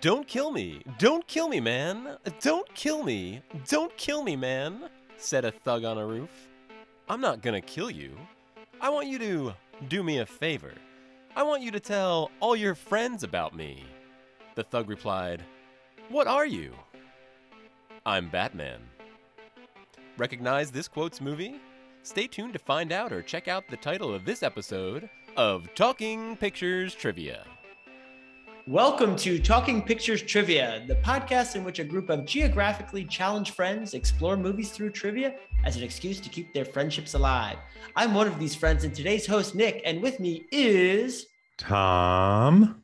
Don't kill me. Don't kill me, man. Don't kill me. Don't kill me, man, said a thug on a roof. I'm not gonna kill you. I want you to do me a favor. I want you to tell all your friends about me. The thug replied, What are you? I'm Batman. Recognize this quote's movie? Stay tuned to find out or check out the title of this episode of Talking Pictures Trivia. Welcome to Talking Pictures Trivia, the podcast in which a group of geographically challenged friends explore movies through trivia as an excuse to keep their friendships alive. I'm one of these friends and today's host, Nick, and with me is Tom.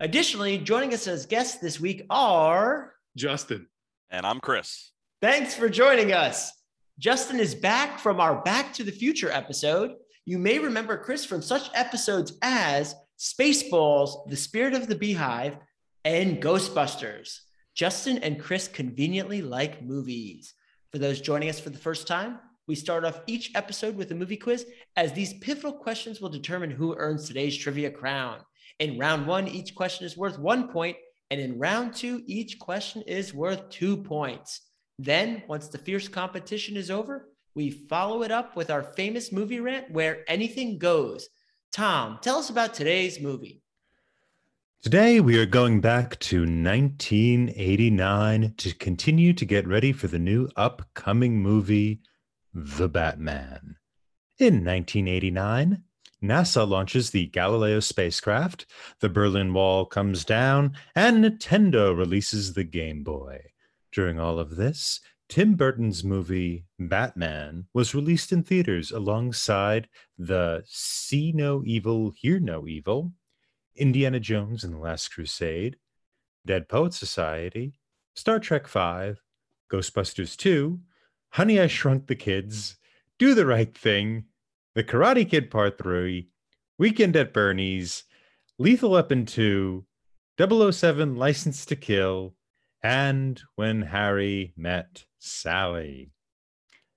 Additionally, joining us as guests this week are Justin. And I'm Chris. Thanks for joining us. Justin is back from our Back to the Future episode. You may remember Chris from such episodes as Spaceballs, The Spirit of the Beehive, and Ghostbusters. Justin and Chris conveniently like movies. For those joining us for the first time, we start off each episode with a movie quiz, as these pivotal questions will determine who earns today's trivia crown. In round one, each question is worth one point, and in round two, each question is worth two points. Then, once the fierce competition is over, we follow it up with our famous movie rant where anything goes. Tom, tell us about today's movie. Today we are going back to 1989 to continue to get ready for the new upcoming movie, The Batman. In 1989, NASA launches the Galileo spacecraft, the Berlin Wall comes down, and Nintendo releases the Game Boy. During all of this, Tim Burton's movie Batman was released in theaters alongside the See No Evil, Hear No Evil, Indiana Jones and the Last Crusade, Dead Poet Society, Star Trek V, Ghostbusters 2, Honey I Shrunk the Kids, Do the Right Thing, The Karate Kid Part 3, Weekend at Bernie's, Lethal Weapon 2, 007 License to Kill, and When Harry Met Sally.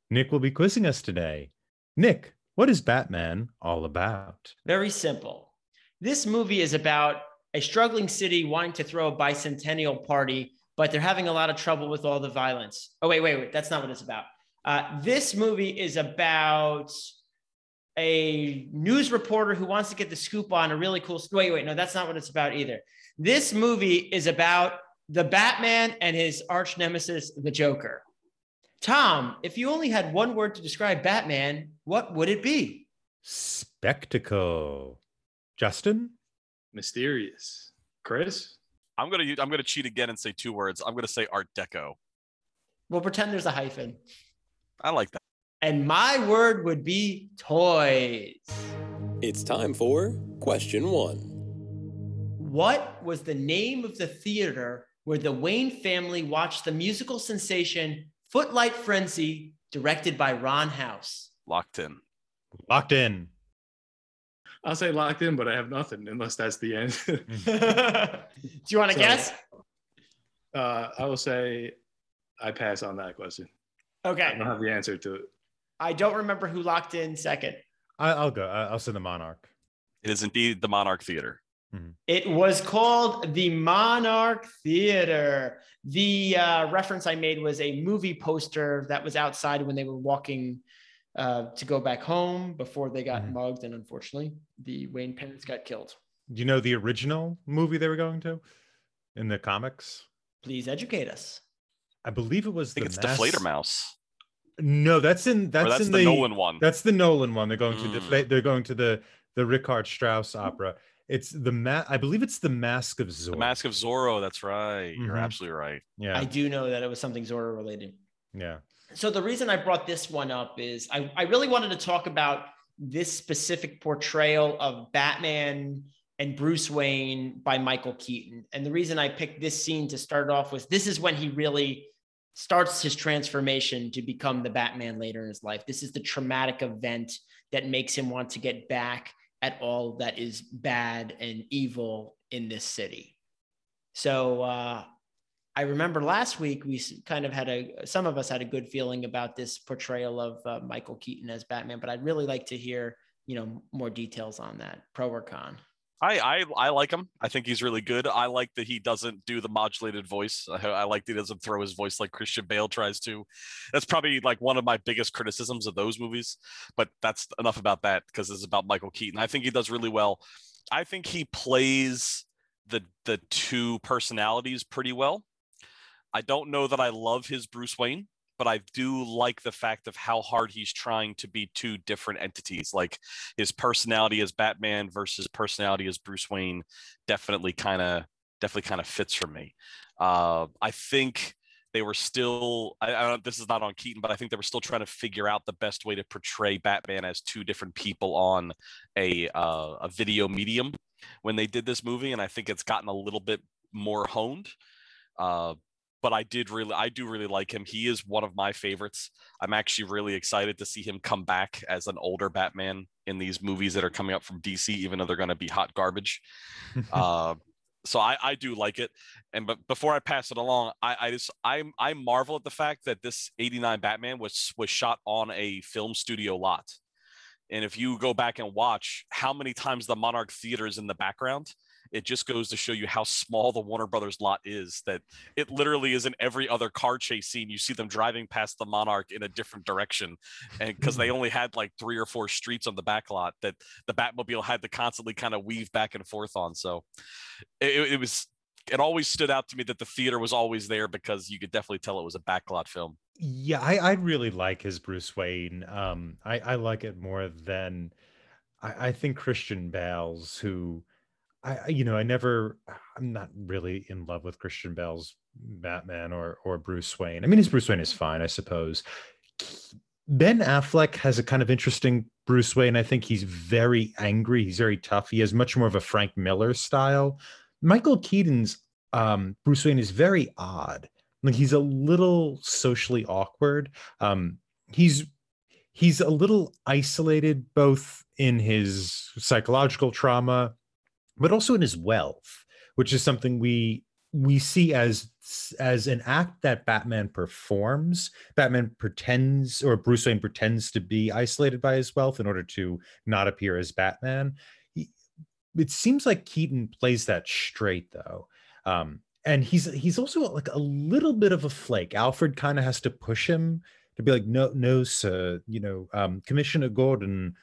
Nick will be quizzing us today. Nick, what is Batman all about? Very simple. This movie is about a struggling city wanting to throw a bicentennial party, but they're having a lot of trouble with all the violence. Oh, wait, wait, wait. That's not what it's about. Uh, this movie is about a news reporter who wants to get the scoop on a really cool. Wait, wait, no, that's not what it's about either. This movie is about the Batman and his arch nemesis, the Joker. Tom, if you only had one word to describe Batman, what would it be? Spectacle. Justin? Mysterious. Chris? I'm gonna I'm gonna cheat again and say two words. I'm gonna say Art Deco. We'll pretend there's a hyphen. I like that. And my word would be toys. It's time for question one. What was the name of the theater where the Wayne family watched the musical sensation Footlight Frenzy, directed by Ron House? Locked in. Locked in. I'll say locked in, but I have nothing unless that's the end. Do you want to So- guess? uh, I will say I pass on that question. Okay. I don't have the answer to it. I don't remember who locked in second. I, I'll go. I- I'll say the Monarch. It is indeed the Monarch Theater. It was called the Monarch Theater. The uh, reference I made was a movie poster that was outside when they were walking uh, to go back home before they got Mhm. mugged. And unfortunately, the Wayne parents got killed. Do you know the original movie they were going to in the comics? Please educate us. I believe it was I think the it's Mas- Die Fledermaus. No, that's in that's, that's in the, Nolan one. That's the Nolan one. They're going to Mm. deflate. They're going to the the Richard Strauss opera. It's the ma- I believe it's the Mask of Zorro. The Mask of Zorro. That's right. You're Mhm. absolutely right. Yeah, I do know that it was something Zorro related. yeah. So the reason I brought this one up is I, I really wanted to talk about this specific portrayal of Batman and Bruce Wayne by Michael Keaton. And the reason I picked this scene to start off was this is when he really starts his transformation to become the Batman later in his life. This is the traumatic event that makes him want to get back at all that is bad and evil in this city. So uh, I remember last week we kind of had a some of us had a good feeling about this portrayal of uh, Michael Keaton as Batman, but I'd really like to hear you know more details on that, pro or con. I, I I like him. I think he's really good. I like that he doesn't do the modulated voice. I, I like that he doesn't throw his voice like Christian Bale tries to. That's probably like one of my biggest criticisms of those movies. But that's enough about that because it's about Michael Keaton. I think he does really well. I think he plays the the two personalities pretty well. I don't know that I love his Bruce Wayne but I do like the fact of how hard he's trying to be two different entities. Like his personality as Batman versus personality as Bruce Wayne definitely kind of definitely kind of fits for me. Uh, I think they were still I, I this is not on Keaton, but I think they were still trying to figure out the best way to portray Batman as two different people on a uh, a video medium when they did this movie, and I think it's gotten a little bit more honed. Uh, but I did really, I do really like him. He is one of my favorites. I'm actually really excited to see him come back as an older Batman in these movies that are coming up from DC, even though they're going to be hot garbage. uh, so I, I do like it. And but before I pass it along, I, I just I I marvel at the fact that this 89 Batman was was shot on a film studio lot. And if you go back and watch how many times the Monarch Theater is in the background, it just goes to show you how small the Warner Brothers lot is. That it literally is in every other car chase scene. You see them driving past the Monarch in a different direction, and because they only had like three or four streets on the back lot that the Batmobile had to constantly kind of weave back and forth on. So it, it was it always stood out to me that the theater was always there because you could definitely tell it was a backlot film. Yeah, I, I really like his Bruce Wayne. Um, I, I like it more than I, I think Christian Bale's, who I, you know, I never, I'm not really in love with Christian Bale's Batman or or Bruce Wayne. I mean, his Bruce Wayne is fine, I suppose. Ben Affleck has a kind of interesting Bruce Wayne. I think he's very angry. He's very tough. He has much more of a Frank Miller style. Michael Keaton's um, Bruce Wayne is very odd. Like he's a little socially awkward. Um, he's he's a little isolated, both in his psychological trauma but also in his wealth, which is something we we see as as an act that Batman performs. Batman pretends, or Bruce Wayne pretends to be isolated by his wealth in order to not appear as Batman. He, it seems like Keaton plays that straight though. Um, and he's he's also like a little bit of a flake. Alfred kind of has to push him to be like, no, no, sir. You know, um, Commissioner Gordon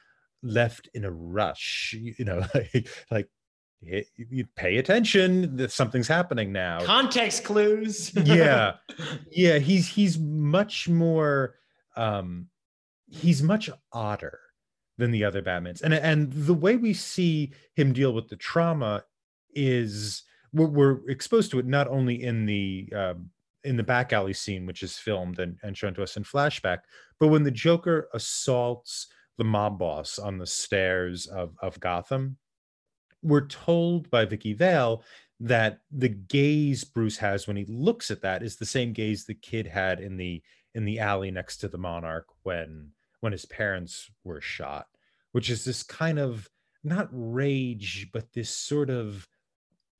left in a rush. You, know, like, like you pay attention that something's happening now. Context clues. Yeah. Yeah he's he's much more um he's much odder than the other batmans. And and the way we see him deal with the trauma is we're, we're exposed to it not only in the um, in the back alley scene which is filmed and, and shown to us in flashback but when the joker assaults the mob boss on the stairs of, of gotham we're told by Vicki Vale that the gaze Bruce has when he looks at that is the same gaze the kid had in the in the alley next to the monarch when when his parents were shot, which is this kind of not rage, but this sort of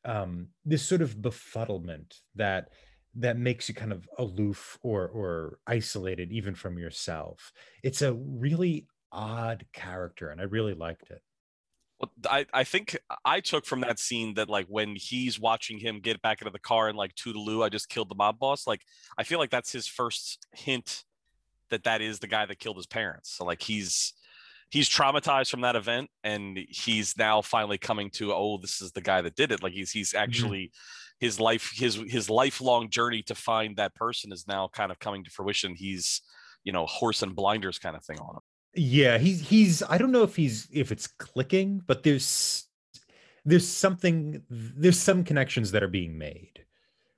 um this sort of befuddlement that that makes you kind of aloof or or isolated even from yourself. It's a really odd character and I really liked it. Well, I, I think I took from that scene that like when he's watching him get back into the car and like Toodaloo, I just killed the mob boss. Like I feel like that's his first hint that that is the guy that killed his parents. So like he's he's traumatized from that event and he's now finally coming to oh this is the guy that did it. Like he's he's mm-hmm. actually mm-hmm. his life his his lifelong journey to find that person is now kind of coming to fruition. He's you know horse and blinders kind of thing on him. Yeah, he's he's I don't know if he's if it's clicking, but there's there's something there's some connections that are being made.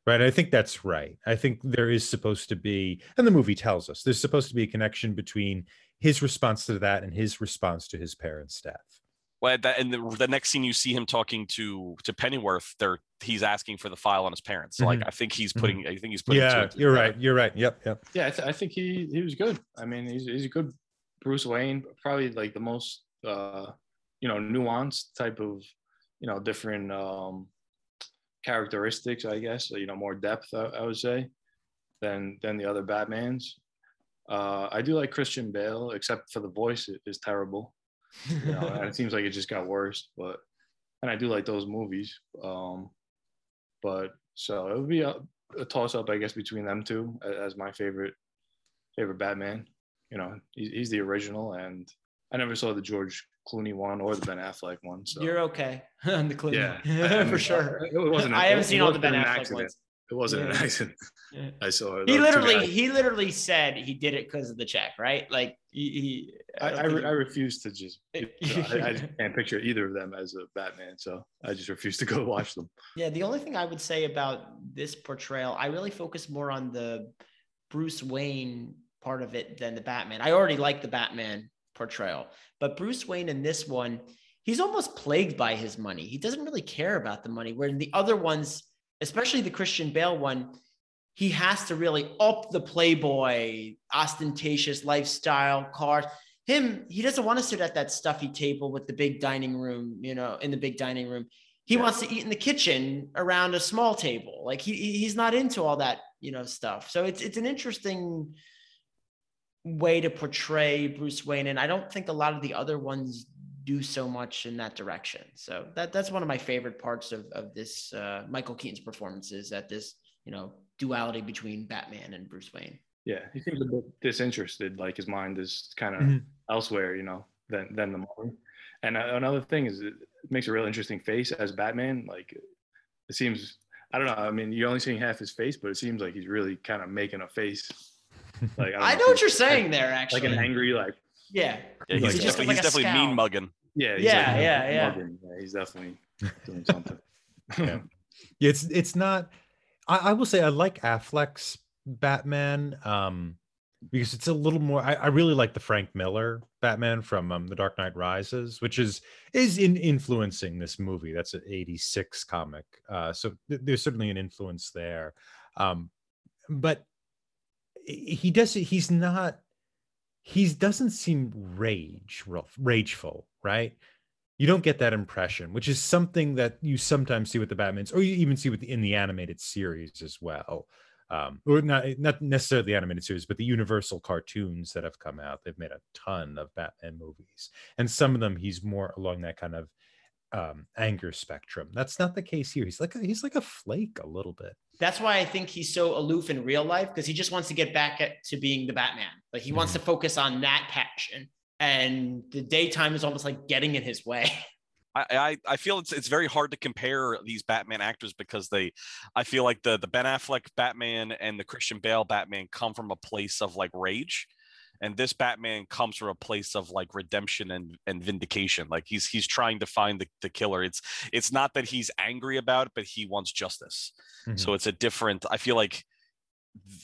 Right? I think that's right. I think there is supposed to be and the movie tells us there's supposed to be a connection between his response to that and his response to his parents' death. Well, that, and the, the next scene you see him talking to to Pennyworth, there he's asking for the file on his parents. Mm-hmm. like I think he's putting, mm-hmm. I think he's putting. Yeah, you're right. You're right. Yep, yep. Yeah, I, th- I, think he he was good. I mean, he's he's a good Bruce Wayne, probably like the most uh, you know nuanced type of you know different um, characteristics, I guess. You know, more depth, I, I would say, than than the other Batmans. Uh, I do like Christian Bale, except for the voice it is terrible. You know, it seems like it just got worse. But and I do like those movies. Um, but so it would be a, a toss up, I guess, between them two as my favorite favorite Batman. You know, he's, he's the original, and I never saw the George Clooney one or the Ben Affleck one. So You're okay on the Clooney, yeah, I for sure. It wasn't. I haven't seen all the Ben an Affleck accident. ones. It wasn't an Yeah. accident. Yeah. I saw it. He literally, he literally said he did it because of the check, right? Like he, he I, don't I, re- I refuse to just. you know, I, I can't picture either of them as a Batman, so I just refuse to go watch them. Yeah, the only thing I would say about this portrayal, I really focus more on the Bruce Wayne part of it than the Batman. I already like the Batman portrayal, but Bruce Wayne in this one, he's almost plagued by his money. He doesn't really care about the money, where in the other ones, especially the Christian Bale one, he has to really up the playboy, ostentatious lifestyle, cars. Him, he doesn't want to sit at that stuffy table with the big dining room, you know, in the big dining room he Yeah. wants to eat in the kitchen around a small table like he he- he's not into all that you know stuff so it's it's an interesting way to portray bruce wayne and i don't think a lot of the other ones do so much in that direction so that that's one of my favorite parts of of this uh michael keaton's performances at this you know duality between batman and bruce wayne Yeah, he seems a bit disinterested. Like his mind is kind of Mhm. elsewhere, you know, than than the money. And uh, another thing is, it makes a real interesting face as Batman. Like, it seems. I don't know. I mean, you're only seeing half his face, but it seems like he's really kind of making a face. Like don't i if know what you're saying there Actually, Like an angry, like yeah Yeah, He's he's, just definitely, like he's definitely mean mugging. yeah, he's Yeah, like yeah, yeah. mugging. yeah. He's definitely doing something. Yeah. Yeah, it's it's not. I, I will say I like Affleck's Batman um, because it's a little more. I, I really like the Frank Miller Batman from um, The Dark Knight Rises, which is is in influencing this movie. That's an '86 comic, uh, so th- there's certainly an influence there. Um, but he he does. He's not. He doesn't seem rage rageful, right? you don't get that impression, which is something that you sometimes see with the Batmans, or you even see with the, in the animated series as well. Um, or not not necessarily the animated series, but the Universal cartoons that have come out. They've made a ton of Batman movies, and some of them he's more along that kind of um, anger spectrum. That's not the case here. He's like a, he's like a flake a little bit. That's why I think he's so aloof in real life because he just wants to get back at, to being the Batman. Like he wants to focus on that passion, and the daytime is almost like getting in his way. I, I I feel it's it's very hard to compare these Batman actors because they, I feel like the the Ben Affleck Batman and the Christian Bale Batman come from a place of like rage, and this Batman comes from a place of like redemption and and vindication. Like he's he's trying to find the, the killer. It's it's not that he's angry about it, but he wants justice. So mm-hmm. it's a different. I feel like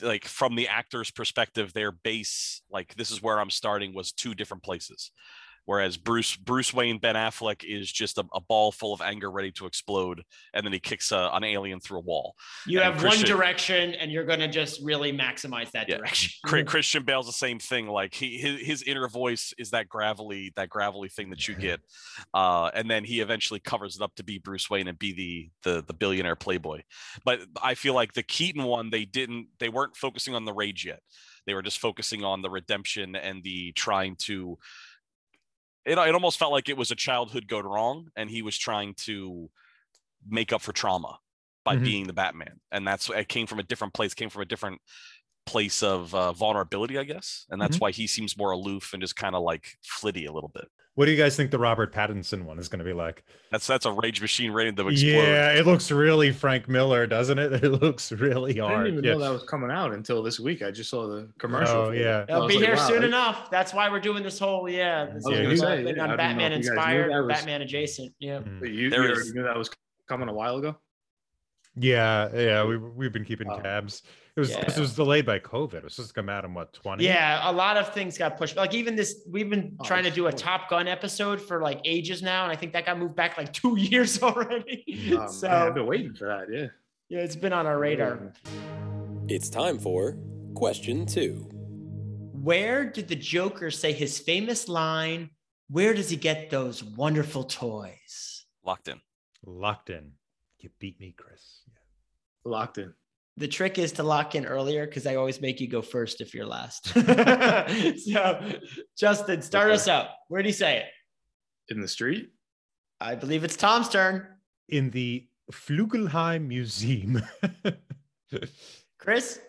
like from the actor's perspective, their base like this is where I'm starting was two different places whereas Bruce Bruce Wayne Ben Affleck is just a, a ball full of anger ready to explode, and then he kicks a, an alien through a wall. You And have Christian- one direction, and you're going to just really maximize that Yeah. direction. Christian Bale's the same thing. Like he his, his inner voice is that gravelly that gravelly thing that you get, uh, and then he eventually covers it up to be Bruce Wayne and be the the the billionaire playboy. But I feel like the Keaton one they didn't they weren't focusing on the rage yet. They were just focusing on the redemption and the trying to. It, it almost felt like it was a childhood gone wrong, and he was trying to make up for trauma by Mhm. being the Batman, and that's it came from a different place, came from a different place of uh, vulnerability, I guess, and that's why he seems more aloof and just kind of like flitty a little bit. What do you guys think the Robert Pattinson one is going to be like? That's that's a rage machine ready to explode. Yeah, it looks really Frank Miller, doesn't it? It looks really hard. I didn't even yeah. know that was coming out until this week. I just saw the commercial. Oh for it. yeah. I They'll be like, here wow, soon that- enough. That's why we're doing this whole yeah. This I was is gonna say, been on don't know if Batman you guys knew inspired, was- Batman adjacent. Yeah. Mm. But you, There you is- already knew that was coming a while ago. Yeah, yeah, we we've been keeping Wow. tabs. It was this Yeah. was delayed by COVID. It was supposed to come out in what twenty? Yeah, a lot of things got pushed. Like even this, we've been Oh, trying to do a sure. Top Gun episode for like ages now, and I think that got moved back like two years already. Um, so man, I've been waiting for that. Yeah. yeah, it's been on our radar. It's time for question two. Where did the Joker say his famous line? Where does he get those wonderful toys? Locked in. locked in. You beat me, Chris. Locked in The trick is to lock in earlier because I always make you go first if you're last. so, Justin, start Okay. us out. Where do you say it? in the street. I believe it's Tom's turn. In the Flugelheim Museum. Chris?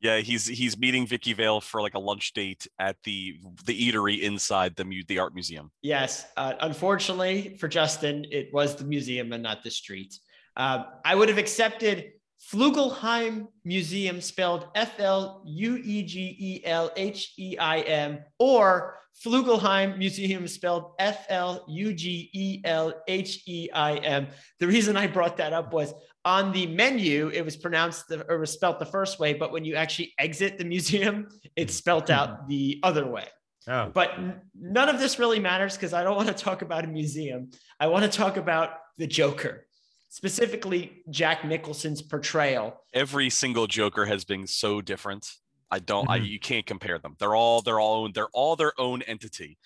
Yeah, he's he's meeting Vicki Vale for like a lunch date at the the eatery inside the mu- the art museum. Yes. Uh, unfortunately for Justin, it was the museum and not the street. Uh, I would have accepted Flugelheim Museum, spelled F L U E G E L H E I M, or Flugelheim Museum, spelled F L U G E L H E I M. The reason I brought that up was on the menu, it was pronounced the, or was spelled the first way, but when you actually exit the museum, it's spelled out mm-hmm. the other way. Oh, But n- none of this really matters because I don't want to talk about a museum. I want to talk about the Joker, specifically Jack Nicholson's portrayal. Every single Joker has been so different. I don't. I, Mhm. you can't compare them. They're all their own. They're all their own entity.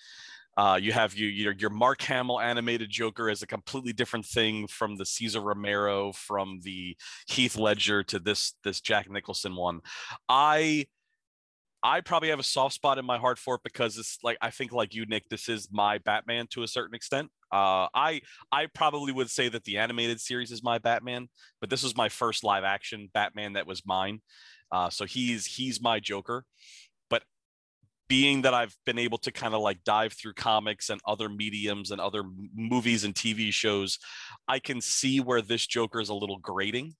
Uh, you have you your, your Mark Hamill animated Joker is a completely different thing from the Cesar Romero, from the Heath Ledger to this this Jack Nicholson one. I I probably have a soft spot in my heart for it because it's like I think like you, Nick, this is my Batman to a certain extent. Uh, I I probably would say that the animated series is my Batman, but this was my first live action Batman that was mine. Uh, so he's he's my Joker. But being that I've been able to kind of like dive through comics and other mediums and other movies and TV shows, I can see where this Joker is a little grating,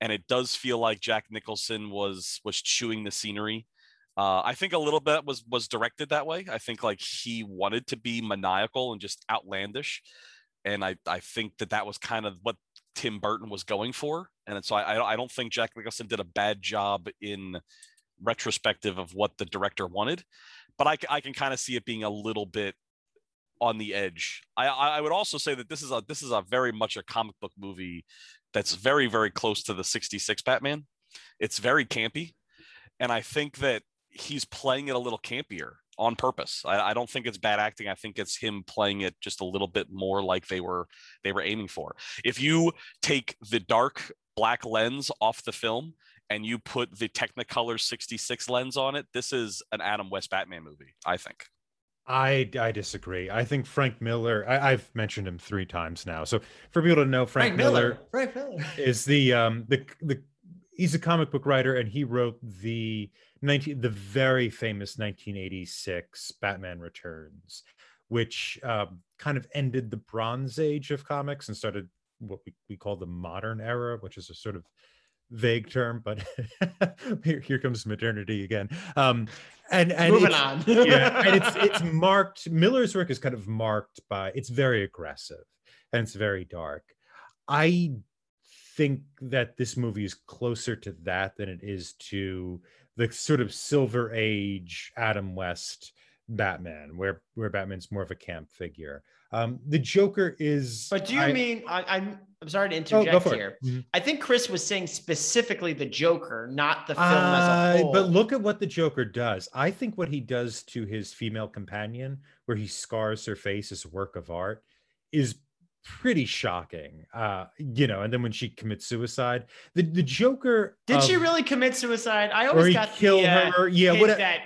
and it does feel like Jack Nicholson was was chewing the scenery. Uh, I think a little bit was was directed that way. I think like he wanted to be maniacal and just outlandish, and I I think that that was kind of what Tim Burton was going for, and so I I don't- think Jack Nicholson did a bad job in retrospective of what the director wanted, but I I can kind of see it being a little bit on the edge. I I would also say that this is a this is a very much a comic book movie that's very very close to the 66 Batman. It's very campy and I think that he's playing it a little campier on purpose. I, I don't think it's bad acting. I think it's him playing it just a little bit more like they were they were aiming for. If you take the dark black lens off the film and you put the Technicolor 66 lens on it, this is an Adam West Batman movie, I think. I I disagree. I think Frank Miller. I, I've mentioned him three times now. So for people to know, Frank, Miller, Frank Miller. is the um the the he's a comic book writer and he wrote the 19 the very famous 1986 Batman Returns, which um, kind of ended the Bronze Age of comics and started what we, we call the modern era, which is a sort of vague term, but here, here comes modernity again. Um, and and Moving on. yeah, and it's it's marked. Miller's work is kind of marked by it's very aggressive and it's very dark. I think that this movie is closer to that than it is to the sort of Silver Age Adam West Batman, where where Batman's more of a camp figure. Um, the Joker is. But do you I- mean I, I'm I'm sorry to Oh, interject for here. Mhm. I think Chris was saying specifically the Joker, not the film as a Uh, whole. But look at what the Joker does. I think what he does to his female companion, where he scars her face as a work of art, is pretty shocking. Uh, you know, and then when she commits suicide, the, the Joker Did she really commit suicide? I always got kill the, uh, her? Yeah, what that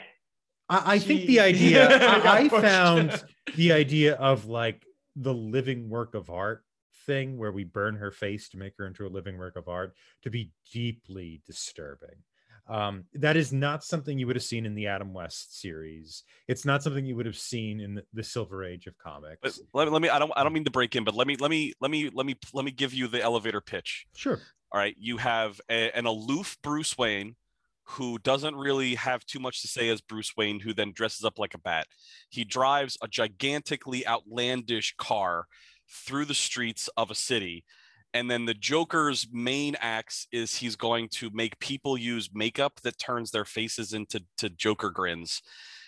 I, I think the idea I, I found the idea of like the living work of art thing where we burn her face to make her into a living work of art to be deeply disturbing. Um, that is not something you would have seen in the Adam West series. It's not something you would have seen in the, the Silver Age of But comics. let, let me I don't I don't mean to break in, but let me let me let me let me let me give you the elevator pitch. Sure. All right, you have a, an aloof Bruce Wayne who doesn't really have too much to say as Bruce Wayne, who then dresses up like a bat. He drives a gigantically outlandish car through the streets of a city. And then the Joker's main acts is he's going to make people use makeup that turns their faces into to Joker grins.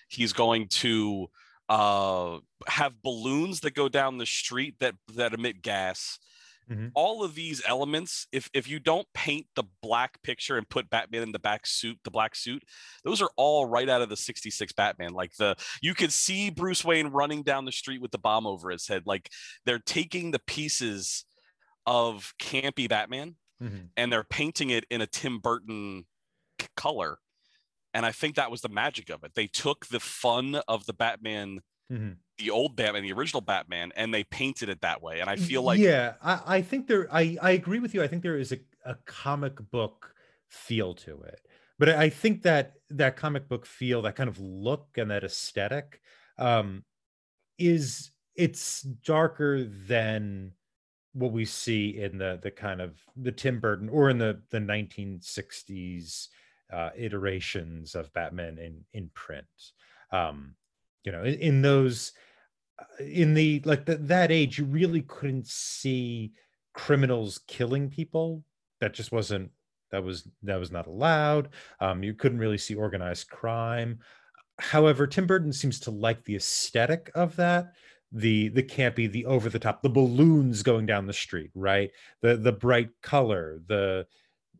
He's going to uh, have balloons that go down the street that that emit gas Mhm. all of these elements if if you don't paint the black picture and put batman in the back suit the black suit those are all right out of the 66 batman like the you could see bruce wayne running down the street with the bomb over his head like they're taking the pieces of campy batman Mhm. and they're painting it in a tim burton color and i think that was the magic of it they took the fun of the batman Mhm. the old Batman, the original Batman, and they painted it that way. And I feel like yeah I, I think there I, I agree with you i think there is a, a comic book feel to it but i I think that that comic book feel that kind of look and that aesthetic um is it's darker than what we see in the the kind of the tim burton or in the the 1960s uh iterations of batman in in print. Um you know in, in those uh, in the like the, that age you really couldn't see criminals killing people. That just wasn't that was that was not allowed. Um you couldn't really see organized crime. However tim burton seems to like the aesthetic of that the the campy the over the top the balloons going down the street right? The the bright color the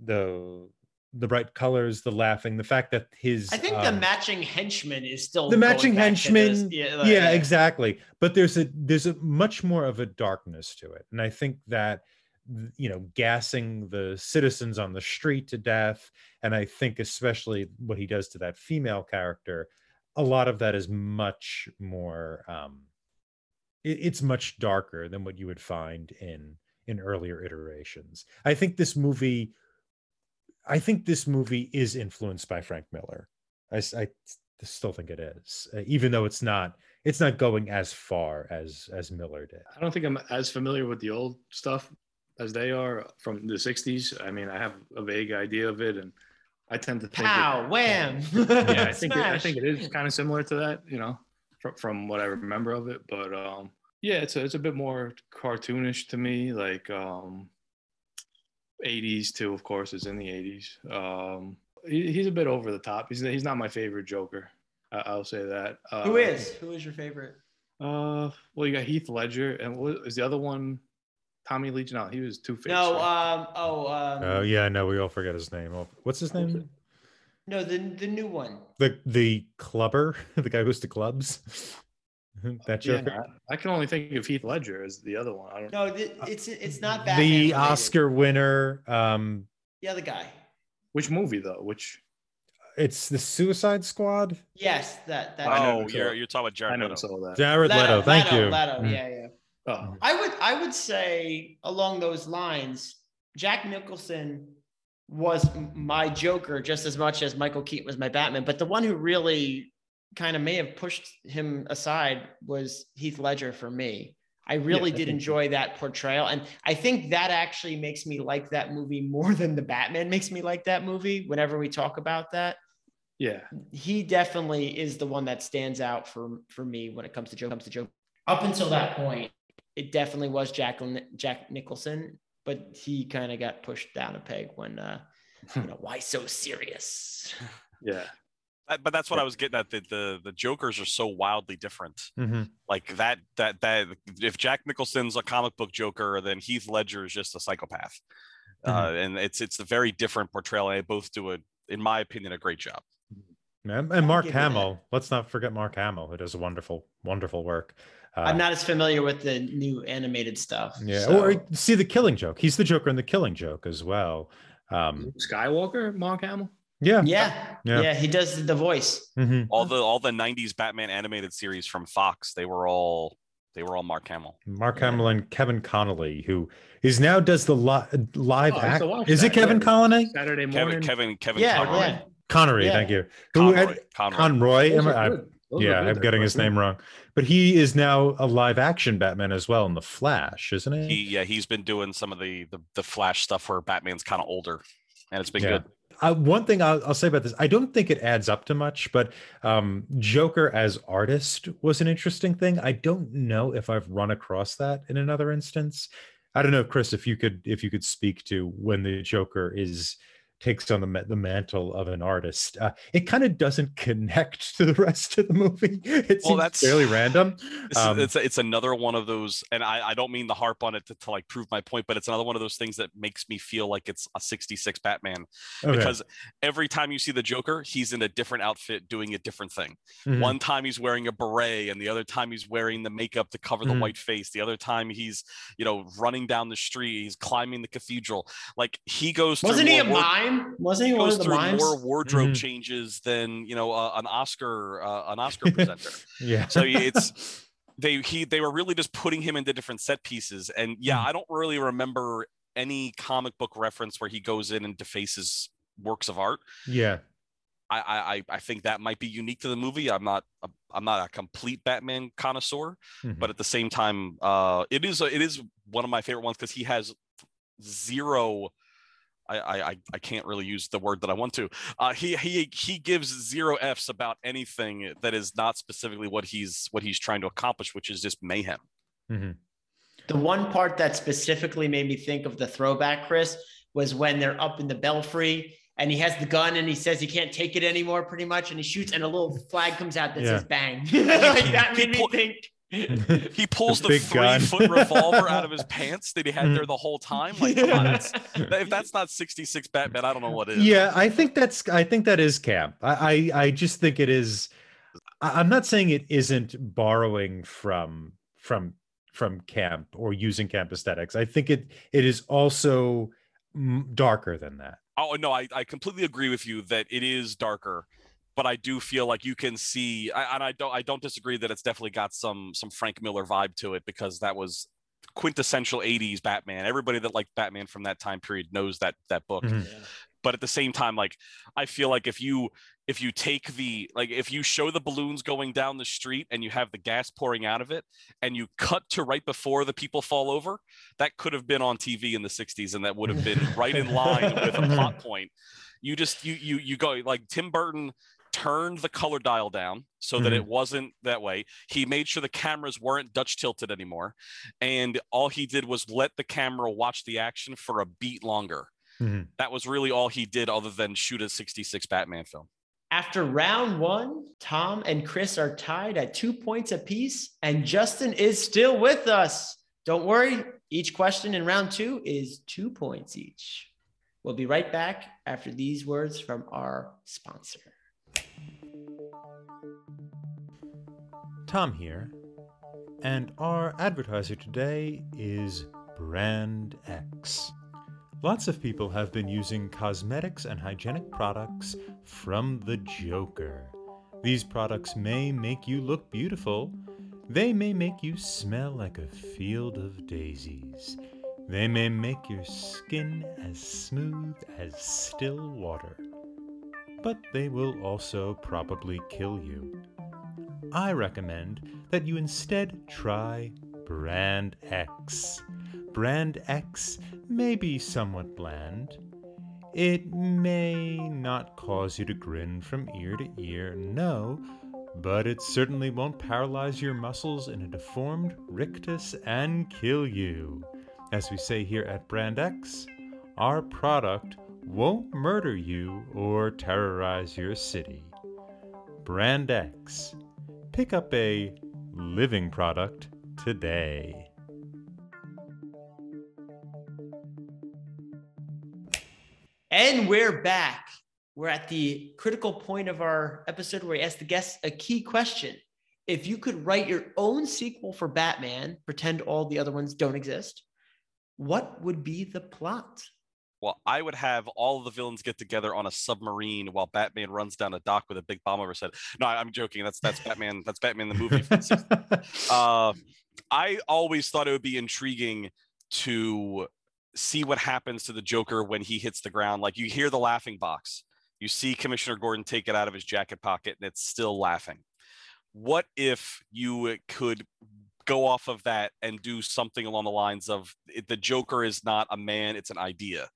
the the bright colors the laughing the fact that his I think the um, matching henchman is still the matching back to those- henchman yeah, like, yeah. exactly. But there's a there's a much more of a darkness to it. And i think that you know gassing the citizens on the street to death and i think especially what he does to that female character a lot of that is much more um it, it's much darker than what you would find in in earlier iterations i think this movie i think this movie is influenced by frank miller I, I still think it is uh, even though it's not it's not going as far as as miller did I don't think I'm as familiar with the old stuff as they are from the 60s. I mean, I have a vague idea of it, and I tend to think. it- Pow, wham. yeah, I think it, I think it is kind of similar to that, you know, from, from what I remember of it. But um, yeah, it's a, it's a bit more cartoonish to me, like um, 80s too. Of course, it's in the 80s. Um, he, he's a bit over the top. He's he's not my favorite Joker. I, I'll say that. Uh, Who is? Who is your favorite? Uh, well, you got Heath Ledger, and what is the other one? Tommy Lee. No, he was Two Face. No, um, oh, um, oh yeah No, we all forget his name Oh, what's his name no, the the new one. the the clubber the guy who goes to clubs that yeah, joker I, I can only think of Heath Ledger as the other one. I don't. No, th- it's it's not Batman. the related. oscar winner um The other guy. Which movie though? Which it's the suicide squad Yes, that that. I oh, never saw you're you're talking about Jared I never Leto. saw that. jared leto, thank Leto, you Leto, Mm. yeah, yeah. Oh, I would I would say along those lines, Jack Nicholson was my Joker just as much as Michael Keaton was my Batman. But the one who really kind of may have pushed him aside was Heath Ledger for me. I really I did think- enjoy that portrayal. And I think that actually makes me like that movie more than the Batman makes me like that movie whenever we talk about that. yeah. He definitely is the one that stands out for for me when it comes to Joe comes to Joe. Up until that point, it definitely was Jack Jack Nicholson, but he kind of got pushed down a peg when uh you know why so serious. Yeah. But that's what I was getting at. The, the the Jokers are so wildly different. Mhm. Like that that that if Jack Nicholson's a comic book Joker, then Heath Ledger is just a psychopath. Uh, and it's it's a very different portrayal. And they both do a, in my opinion, a great job. And, and Mark give you that. Hamill. Let's not forget Mark Hamill, who does a wonderful, wonderful work. Uh, I'm not as familiar with the new animated stuff. Yeah. so- Or see the Killing Joke. He's the Joker in the Killing Joke as well. Um, Skywalker, Mark Hamill. yeah. yeah, Yeah. yeah, he does the voice. Mhm. All the all the '90s Batman animated series from Fox, they were all they were all Mark Hamill. Mark Yeah. Hamill and Kevin Connolly, who is now does the li- live Oh, act. to watch Is it Kevin yeah. Connolly? Saturday morning. Kevin Kevin Yeah, Conroy. yeah. Connery, Yeah. thank you. Who Conroy. had- Conroy. Conroy. Those am are I- good. Those are yeah. I'm getting his name wrong. But he is now a live action Batman as well in The Flash, isn't he? He yeah, he's been doing some of the the, the Flash stuff where Batman's kind of older, and it's been Yeah. good. Uh, one thing I'll, I'll say about this, I don't think it adds up to much, but um, Joker as artist was an interesting thing. I don't know if I've run across that in another instance. I don't know, Chris, if you could if you could speak to when the Joker is takes on the the mantle of an artist. Uh, it kind of doesn't connect to the rest of the movie. It Well, that's- fairly random. Um, is, it's it's another one of those, and I, I don't mean to harp on it to, to like prove my point, but it's another one of those things that makes me feel like it's a '66 Batman Okay. because every time you see the Joker, he's in a different outfit doing a different thing. Mhm. One time he's wearing a beret, and the other time he's wearing the makeup to cover the Mhm. white face. The other time he's, you know, running down the street, he's climbing the cathedral. Like he goes. Wasn't he a mime? Mime? Wasn't he one goes of the through mimes? more wardrobe Mhm. changes than you know uh, an Oscar uh, an Oscar presenter. Yeah. so it's they he they were really just putting him into different set pieces and yeah Mm. i don't really remember any comic book reference where he goes in and defaces works of art yeah. i i I- i think that might be unique to the movie i'm not a, i'm not a complete batman connoisseur Mhm. but at the same time uh it is a, it is one of my favorite ones because he has zero I, I I- I can't really use the word that I want to. Uh, he he he gives zero f's about anything that is not specifically what he's what he's trying to accomplish, which is just mayhem. Mhm. The one part that specifically made me think of the throwback, Chris, was when they're up in the belfry and he has the gun and he says he can't take it anymore, pretty much, and he shoots and a little flag comes out that Yeah. says "bang." like that made me think. He pulls the big three gun. foot revolver out of his pants that he had there the whole time. Like, come on, that's, if that's not 66 Batman, I don't know what is. Yeah, I think that's I think that is camp. I I, I just think it is I'm not saying it isn't borrowing from from from camp or using camp aesthetics. I think it it is also darker than that. Oh no, I, I completely agree with you that it is darker, but I do feel like you can see, I, and I don't I don't disagree that it's definitely got some some Frank Miller vibe to it because that was quintessential 80s Batman. Everybody that liked Batman from that time period knows that that book. Mhm. But at the same time, like I feel like if you if you take the like if you show the balloons going down the street and you have the gas pouring out of it and you cut to right before the people fall over, that could have been on TV in the 60s and that would have been right in line with a plot point. You just you you you go like Tim Burton turned the color dial down so that it wasn't that way. He made sure the cameras weren't Dutch tilted anymore. And all he did was let the camera watch the action for a beat longer. Mhm. That was really all he did other than shoot a 66 Batman film. After round one, Tom and Chris are tied at two points apiece, and Justin is still with us. Don't worry, each question in round two is two points each. We'll be right back after these words from our sponsor. Tom here, and our advertiser today is Brand X. Lots of people have been using cosmetics and hygienic products from the Joker. These products may make you look beautiful, they may make you smell like a field of daisies, they may make your skin as smooth as still water, but they will also probably kill you. I recommend that you instead try Brand X. Brand X may be somewhat bland. It may not cause you to grin from ear to ear, no, but it certainly won't paralyze your muscles in a deformed rictus and kill you. As we say here at Brand X, our product won't murder you or terrorize your city. Brand X. Pick up a living product today. And we're back. We're at the critical point of our episode where we ask the guests a key question. If you could write your own sequel for Batman, pretend all the other ones don't exist, what would be the plot? Well, I would have all the villains get together on a submarine while Batman runs down a dock with a big bomb over his head. No, I'm joking. That's that's Batman. That's Batman the movie. from the 60s. uh, I always thought it would be intriguing to see what happens to the Joker when he hits the ground. Like you hear the laughing box, you see Commissioner Gordon take it out of his jacket pocket, and it's still laughing. What if you could go off of that and do something along the lines of the Joker is not a man, it's an idea.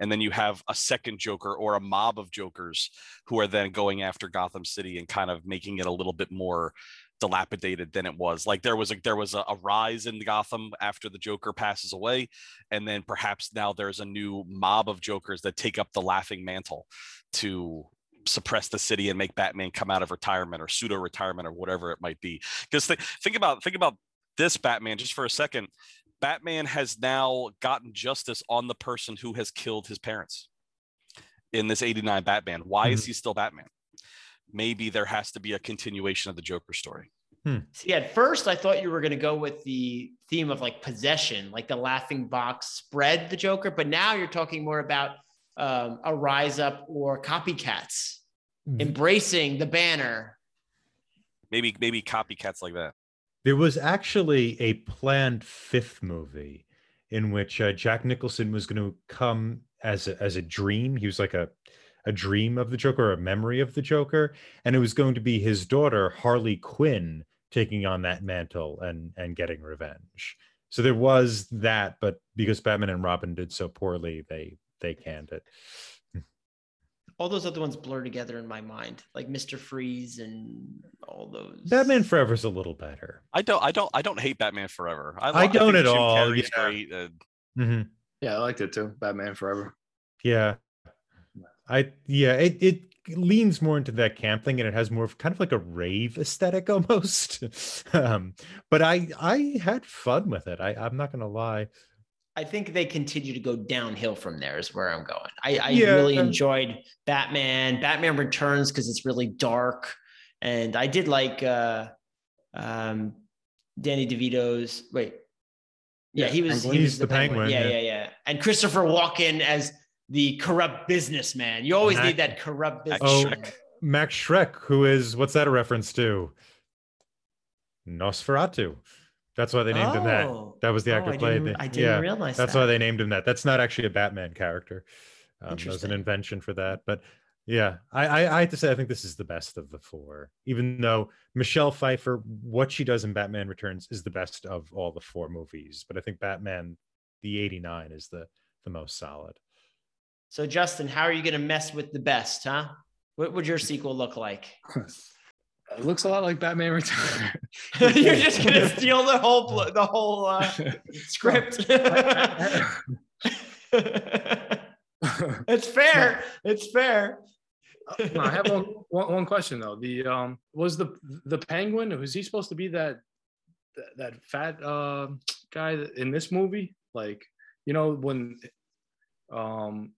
And then you have a second Joker or a mob of Jokers who are then going after Gotham City and kind of making it a little bit more dilapidated than it was. Like there was a there was a, a rise in Gotham after the Joker passes away, and then perhaps now there's a new mob of Jokers that take up the laughing mantle to suppress the city and make Batman come out of retirement or pseudo retirement or whatever it might be. Because th- think about think about this Batman just for a second. Batman has now gotten justice on the person who has killed his parents in this 89 Batman. Why is he still Batman? Maybe there has to be a continuation of the Joker story. See, at first, I thought you were going to go with the theme of like possession, like the laughing box spread the Joker, but now you're talking more about um, a rise up or copycats Mm-hmm. embracing the banner. Maybe maybe copycats like that. There was actually a planned fifth movie in which uh, Jack Nicholson was going to come as a, as a dream. He was like a a dream of the Joker, a memory of the Joker, and it was going to be his daughter Harley Quinn taking on that mantle and and getting revenge. So there was that, but because Batman and Robin did so poorly, they they canned it. All those other ones blur together in my mind, like Mister Freeze and all those. Batman Forever's a little better. I don't I don't I don't hate Batman Forever. I, I don't think at Jim all, Carrey's yeah. great. and- hmm Yeah, I liked it too. Batman Forever. Yeah. I yeah, it it leans more into that camp thing and it has more of kind of like a rave aesthetic almost. um, but I I had fun with it. I, I'm not gonna lie. I think they continue to go downhill from there. Is where I'm going. I, I Yeah. really enjoyed Batman. Batman Returns because it's really dark, and I did like uh, um, Danny DeVito's. Wait, yeah, Yeah, he was. He was the Penguin, Yeah, yeah. yeah, yeah. And Christopher Walken as the corrupt businessman. You always Mac- need that corrupt businessman. Shreck. Max Shreck, who is what's that a reference to? Nosferatu. That's why they named him that. Oh. That was the Oh, actor I played. didn't, the- I didn't yeah, realize that's that. why they named him that. That's not actually a Batman character. Um, that was an invention for that. But yeah, I, I I have to say I think this is the best of the four. Even though Michelle Pfeiffer, what she does in Batman Returns is the best of all the four movies. But I think Batman, the '89, is the the most solid. So, Justin, how are you going to mess with the best, huh? What would your sequel look like? It looks a lot like Batman Returns. You're just to steal the whole pl- the whole uh, script. it's fair. It's fair. No, I have one, one, one question though. The um was the the penguin was he supposed to be that that, that fat uh, guy in this movie? Like you know when um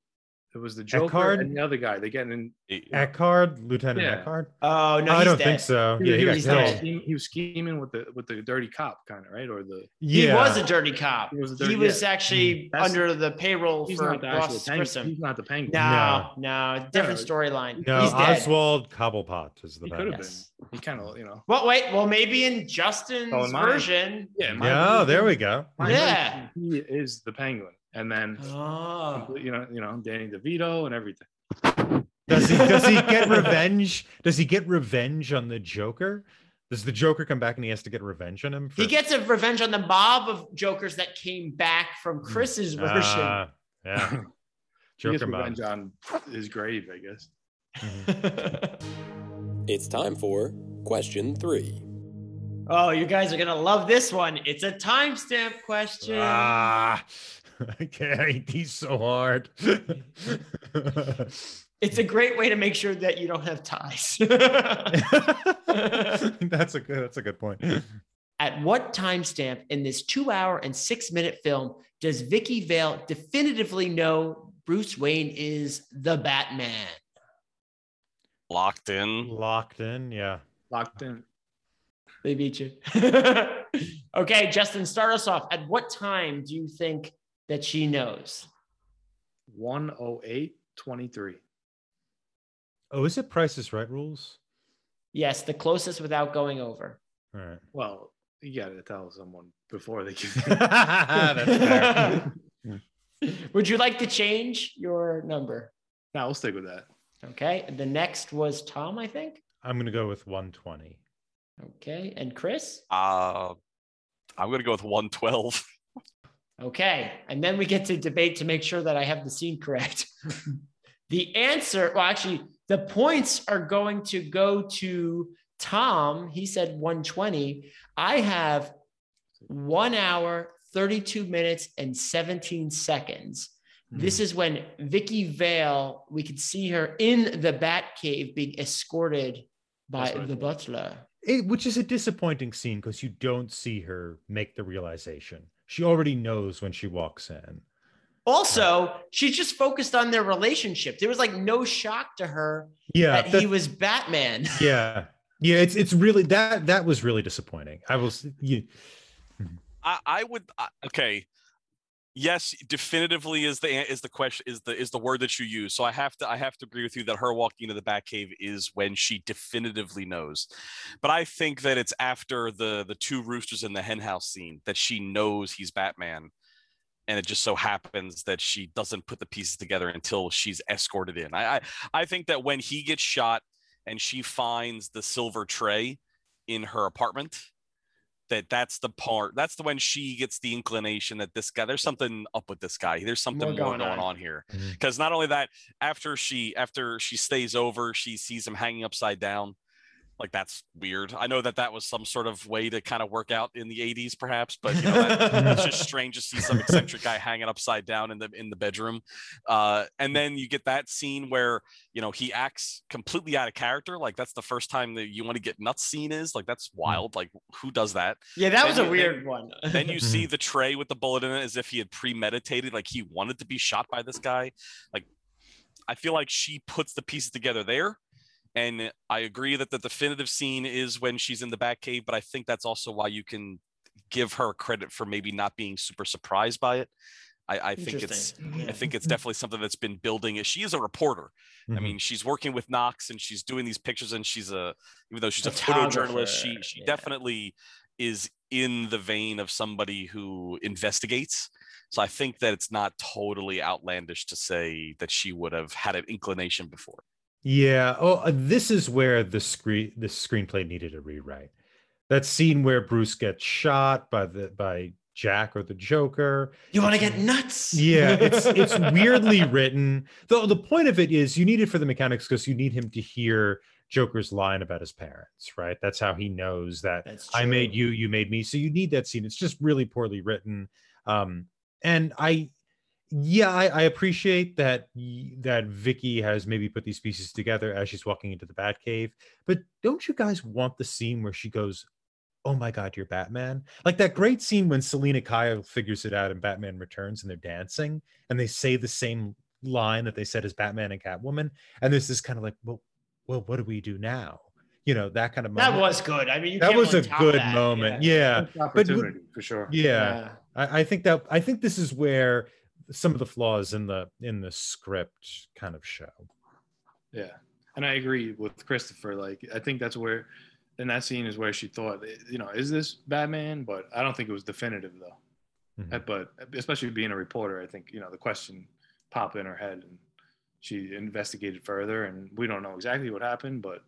it was the Joker Eckhardt? and the other guy. They get in. It- Eckhardt, Lieutenant Yeah. Eckhardt. Oh no, I don't dead. think so. He, Yeah, he, he was, he was scheming, he was scheming with the with the dirty cop kind of right or the yeah. He was a dirty cop. He was a he was yeah. actually hmm. That's- under the payroll he's for not the actual Ross penguin. Grissom. He's not the penguin. No, no, different storyline. no, he's dead. Oswald Cobblepot is the He could have Yes. been. He kind of you know. Well, wait. Well, maybe in Justin's Oh, in mine. version. Yeah. in my Yeah, version- there we go. Yeah. version, He is the penguin, and then Oh. you know you know Danny DeVito and everything. Does he does he get revenge? Does he get revenge on the Joker? Does the Joker come back and he has to get revenge on him? He gets a revenge on the mob of Jokers that came back from Chris's version. Ah, yeah, He gets Joker mob. revenge on his grave, I guess. It's time for question three. oh, you guys are gonna love this one. It's a timestamp question. Ah, I can't hate so hard. It's a great way to make sure that you don't have ties. that's a good. That's a good point. At what timestamp in this two-hour and six-minute film does Vicki Vale definitively know Bruce Wayne is the Batman? locked in. Locked in. Yeah. Locked in. They beat you. okay, Justin, start us off. At what time do you think that she knows? 108 23. Oh, is it Price is Right rules? Yes, the closest without going over. All right. Well, you got to tell someone before they give That's fair. Would you like to change your number? No, we'll stick with that. Okay. The next was Tom, I think. I'm gonna go with 120. Okay. And Chris? Uh, I'm gonna go with 112. Okay. And then we get to debate to make sure that I have the scene correct. the answer, well, actually, the points are going to go to Tom. He said 120. I have one hour, 32 minutes, and 17 seconds. Hmm. This is when Vicki Vale, we could see her in the Bat Cave being escorted by I the butler. It, which is a disappointing scene because you don't see her make the realization. She already knows when she walks in. Also, uh, she's just focused on their relationship. There was like no shock to her Yeah, that that- he was Batman. yeah, yeah. It's it's really that that was really disappointing. I was you, I, I would I, okay. Yes definitively is the is the question is the is the word that you use. So i have to i have to agree with you that her walking into the batcave is when she definitively knows. But i think that it's after the the two roosters in the henhouse scene that she knows he's batman and it just so happens that she doesn't put the pieces together until she's escorted in. I i, I think that when he gets shot and she finds the silver tray in her apartment that that's the part that's the when she gets the inclination that this guy there's something up with this guy there's something More more, going going, on. on. here mm-hmm. because not only that after she after she stays over she sees him hanging upside down like that's weird. I know that that was some sort of way to kind of work out in the 80s perhaps but you know that, it's just strange to see some eccentric guy hanging upside down in the in the bedroom. Uh and then you get that scene where you know he acts completely out of character like that's the first time that you want to get nuts scene is like that's wild like who does that? Yeah, that Then was a you- weird one. then you see the tray with the bullet in it as if he had premeditated like he wanted to be shot by this guy. Like i feel like she puts the pieces together there and i agree that the definitive scene is when she's in the batcave but i think that's also why you can give her credit for maybe not being super surprised by it i, I think it's Interesting. I think it's definitely something that's been building. She is a reporter. I Mhm. mean, she's working with Knox and she's doing these pictures, and she's a even though she's a Photographer, photojournalist, she she yeah. definitely is in the vein of somebody who investigates. So I think that it's not totally outlandish to say that she would have had an inclination before. Yeah. Oh, uh, this is where the screen the screenplay needed a rewrite. That scene where Bruce gets shot by the by Jack or the Joker. you want to get nuts? Yeah, it's it's weirdly written. Though the point of it is you need it for the mechanics because you need him to hear Joker's line about his parents, right? That's how he knows that I made you, you made me. So you need that scene. It's just really poorly written. Um, and I, yeah, I, I appreciate that that Vicki has maybe put these pieces together as she's walking into the Batcave. But don't you guys want the scene where she goes, "Oh my God, you're Batman"? Like that great scene when Selina Kyle figures it out and Batman returns and they're dancing and they say the same line that they said as Batman and Catwoman. And there's this kind of like, well, well, what do we do now? You know, that kind of moment. That was good. I mean, you that can't was a really top good that, moment. Yeah. Missed opportunity for sure. Yeah. I, I think that I think this is where some of the flaws in the in the script kind of show. Yeah, and I agree with Christopher. Like, I think that's where, in that scene, is where she thought, you know, is this Batman? But I don't think it was definitive though. Mhm. Uh, But especially being a reporter, I think you know the question popped in her head, and she investigated further. And we don't know exactly what happened, but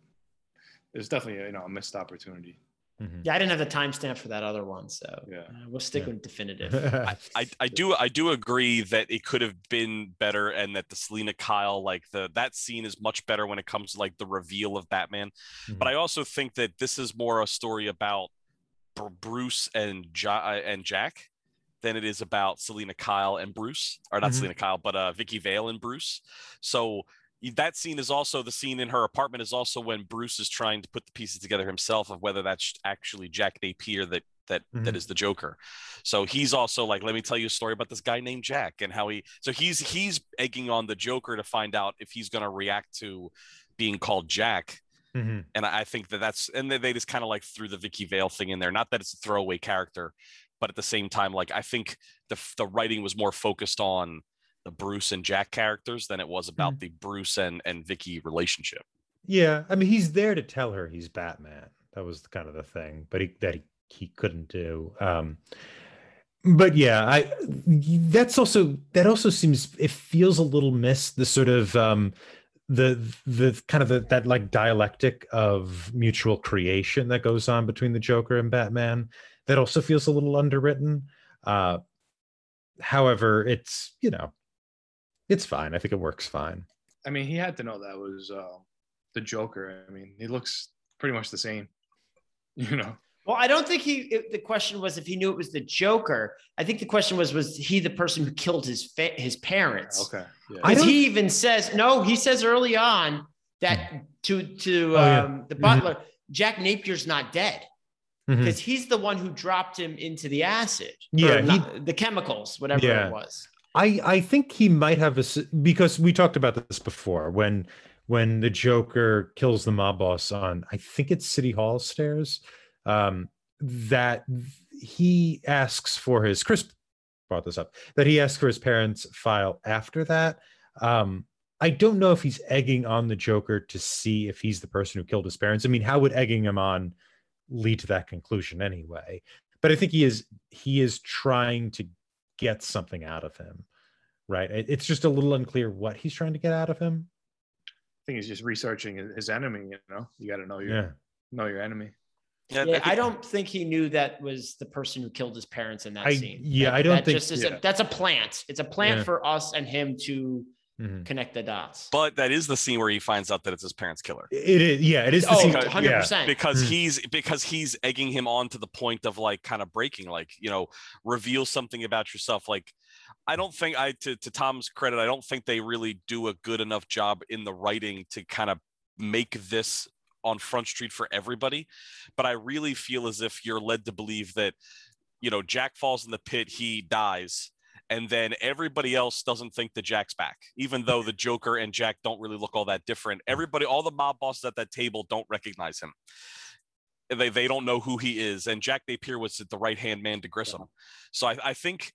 it's definitely you know a missed opportunity. Mhm. Yeah, I didn't have the timestamp for that other one, so Yeah. uh, we'll stick Yeah. with definitive. I, I, I do I do agree that it could have been better and that the Selina Kyle like the that scene is much better when it comes to like the reveal of Batman. But I also think that this is more a story about Br- Bruce and ja- uh, and Jack than it is about Selina Kyle and Bruce, or not Mhm. Selina Kyle, but uh, Vicki Vale and Bruce. So y- that scene is also the scene in her apartment is also when Bruce is trying to put the pieces together himself of whether that's actually Jack Napier that that that Mhm. is the Joker. So he's also like, let me tell you a story about this guy named Jack and how he. So he's he's egging on the Joker to find out if he's going to react to being called Jack Mhm. and I I think that that's and they, they just kind of like threw the Vicki Vale thing in there. Not that it's a throwaway character, but at the same time, like I think the the writing was more focused on the Bruce and Jack characters than it was about the Bruce and and Vicki relationship. Yeah, I mean, he's there to tell her he's Batman. That was kind of the thing, but he that he, he couldn't do. Um, but yeah, I that's also that also seems it feels a little missed. The sort of um, the the kind of the, that like dialectic of mutual creation that goes on between the Joker and Batman. That also feels a little underwritten. Uh, however, it's you know, it's fine. I think it works fine. I mean, he had to know that was uh, the Joker. I mean, he looks pretty much the same. You know, Well, I don't think he. It, the question was if he knew it was the Joker. I think the question was was he the person who killed his fa- his parents? okay. Yeah. Because he even says no. He says early on that to to Oh, yeah. um, the Mhm. butler, Jack Napier's not dead Mhm. because he's the one who dropped him into the acid. Yeah, or he- the chemicals, whatever Yeah. it was. I I think he might have a because we talked about this before when when the Joker kills the mob boss on I think it's City Hall stairs um that he asks for his crisp brought this up that he asks for his parents' file after that. Um, I don't know if he's egging on the Joker to see if he's the person who killed his parents. I mean, how would egging him on lead to that conclusion anyway? But I think he is he is trying to get something out of him, right? It's just a little unclear what he's trying to get out of him. I think he's just researching his- his enemy. You know, you got to know your Yeah, know your enemy. Yeah, Yeah, I, don't think he knew that was the person who killed his parents in that I- scene. yeah, That- I don't that think- just is yeah. a, that's a plant. It's a plant Yeah. for us and him to Mhm. connect the dots. But that is the scene where he finds out that it's his parents' killer. it is. Yeah, it is. The oh, scene- 100 yeah. percent. because Mm. he's because he's egging him on to the point of like kind of breaking like you know reveal something about yourself like i don't think i to, to tom's credit i don't think they really do a good enough job in the writing to kind of make this on front street for everybody but i really feel as if you're led to believe that you know jack falls in the pit he dies and then everybody else doesn't think the Jack's back, even though the Joker and Jack don't really look all that different. Everybody, all the mob bosses at that table don't recognize him. They, they don't know who he is. And Jack Napier was the right hand man to Grissom. So I, I think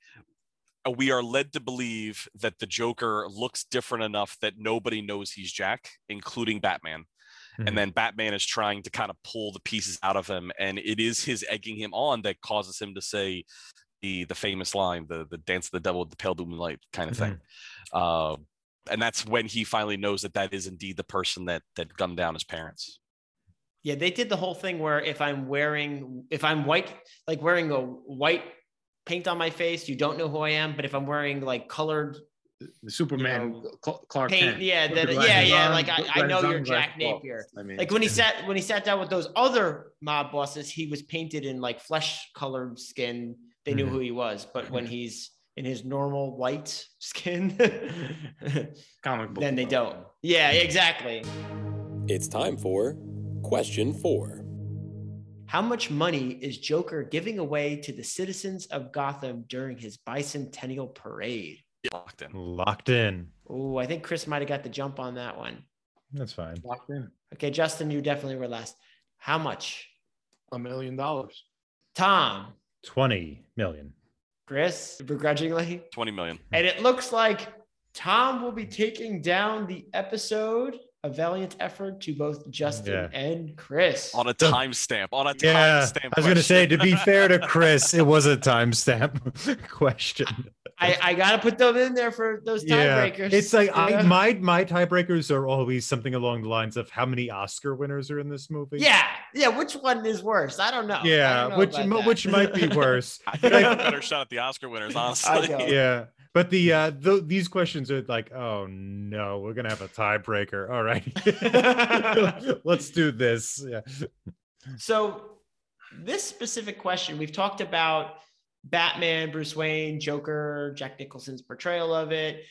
uh, we are led to believe that the Joker looks different enough that nobody knows he's Jack, including Batman. Mhm. And then Batman is trying to kind of pull the pieces out of him. And it is his egging him on that causes him to say the the famous line, the the dance of the devil with the pale blue moonlight kind of thing. Uh, and that's when he finally knows that that is indeed the person that that gunned down his parents. Yeah, they did the whole thing where if I'm wearing, if I'm white, like wearing a white paint on my face, you don't know who I am. But if I'm wearing like colored The Superman know, Clark paint, Kent. yeah, Put then, yeah, yeah, on, like I, I know you're Jack glasses off. Napier. I mean, Like when he sat when he sat down with those other mob bosses, he was painted in like flesh colored skin. They knew Mhm. who he was, but when he's in his normal white skin, comic book. then they don't. Yeah, exactly. It's time for question four. How much money is Joker giving away to the citizens of Gotham during his bicentennial parade? Locked in. Locked in. Oh, I think Chris might have got the jump on that one. That's fine. Locked in Okay, Justin, you definitely were last. How much? a million dollars. Tom, 20 million. Chris, begrudgingly. 20 million. And it looks like Tom will be taking down the episode. A valiant effort to both Justin Yeah. and Chris. On a So- timestamp. On a timestamp. Yeah. I was going to say, to be fair to Chris, it was a timestamp question. I, I gotta put them in there for those tiebreakers. Yeah. it's like you I my my tiebreakers are always something along the lines of how many Oscar winners are in this movie. yeah, yeah. Which one is worse? I don't know. Yeah, don't know which about that. which might be worse. I think I have a better shot at the Oscar winners, honestly. know. yeah, but the uh th- these questions are like, oh no, we're gonna have a tiebreaker. All right, let's do this. Yeah, So, this specific question, we've talked about Batman, Bruce Wayne, Joker, Jack Nicholson's portrayal of it.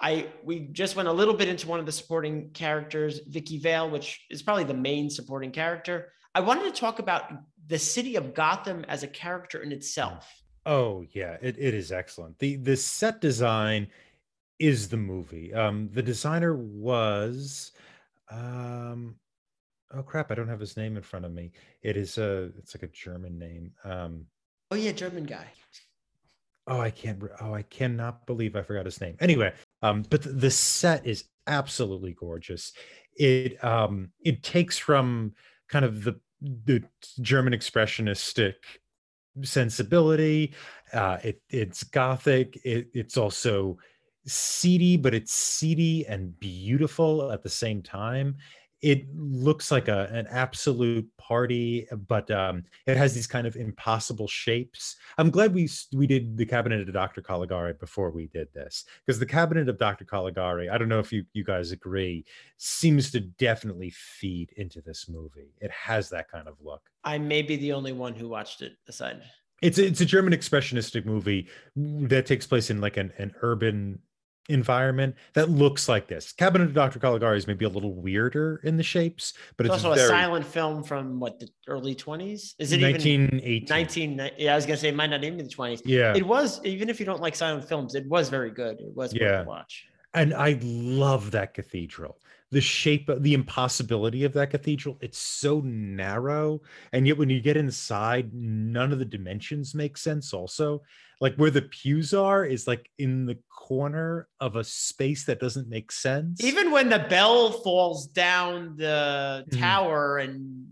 I we just went a little bit into one of the supporting characters, Vicki Vale, which is probably the main supporting character. I wanted to talk about the city of Gotham as a character in itself. Oh yeah, it, it is excellent. The the set design is the movie. Um the designer was um oh crap, I don't have his name in front of me. It is a it's like a German name. Um Oh yeah, German guy. oh I can't oh I cannot believe I forgot his name. Anyway, um but the, the set is absolutely gorgeous. It um it takes from kind of the the German expressionistic sensibility. Uh, it it's gothic. It, it's also seedy, but it's seedy and beautiful at the same time. It looks like a an absolute party, but um, it has these kind of impossible shapes. I'm glad we we did the Cabinet of Dr. Caligari before we did this because the Cabinet of Dr. Caligari. I don't know if you you guys agree, seems to definitely feed into this movie. It has that kind of look I may be the only one who watched it aside. it's it's a German expressionistic movie that takes place in like an, an urban environment that looks like this. Cabinet of Dr. Caligari is maybe a little weirder in the shapes, but It's it's, also very a silent film from what the early 20s? Is it even 1918. 19 yeah i was gonna say it might not even be the 20s Yeah. it was even if you don't like silent films it was very good it was worth Yeah. watch and I love that cathedral. The shape, of the impossibility of that cathedral. It's so narrow, and yet when you get inside, none of the dimensions make sense. Also, like where the pews are is like in the corner of a space that doesn't make sense. Even when the bell falls down the Mhm. tower and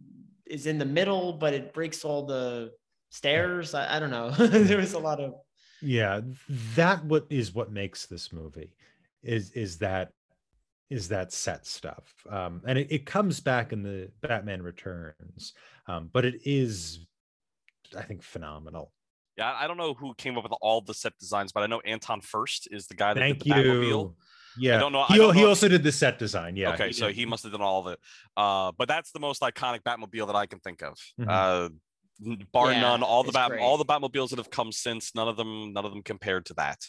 is in the middle, but it breaks all the stairs. I, I don't know. there was a lot of yeah, that what is what makes this movie is is that is that set stuff um and it, it comes back in the batman returns um but it is i think phenomenal Yeah, I don't know who came up with all the set designs, but I know Anton Furst is the guy that thank did the Batmobile. you yeah don't know- I he, don't he know if- also did the set design yeah okay, he so he must have done all of it. Uh, but that's the most iconic Batmobile that I can think of. Mhm. Uh, bar Yeah, none. All the Bat, great. all the Batmobiles that have come since, none of them, none of them compared to that.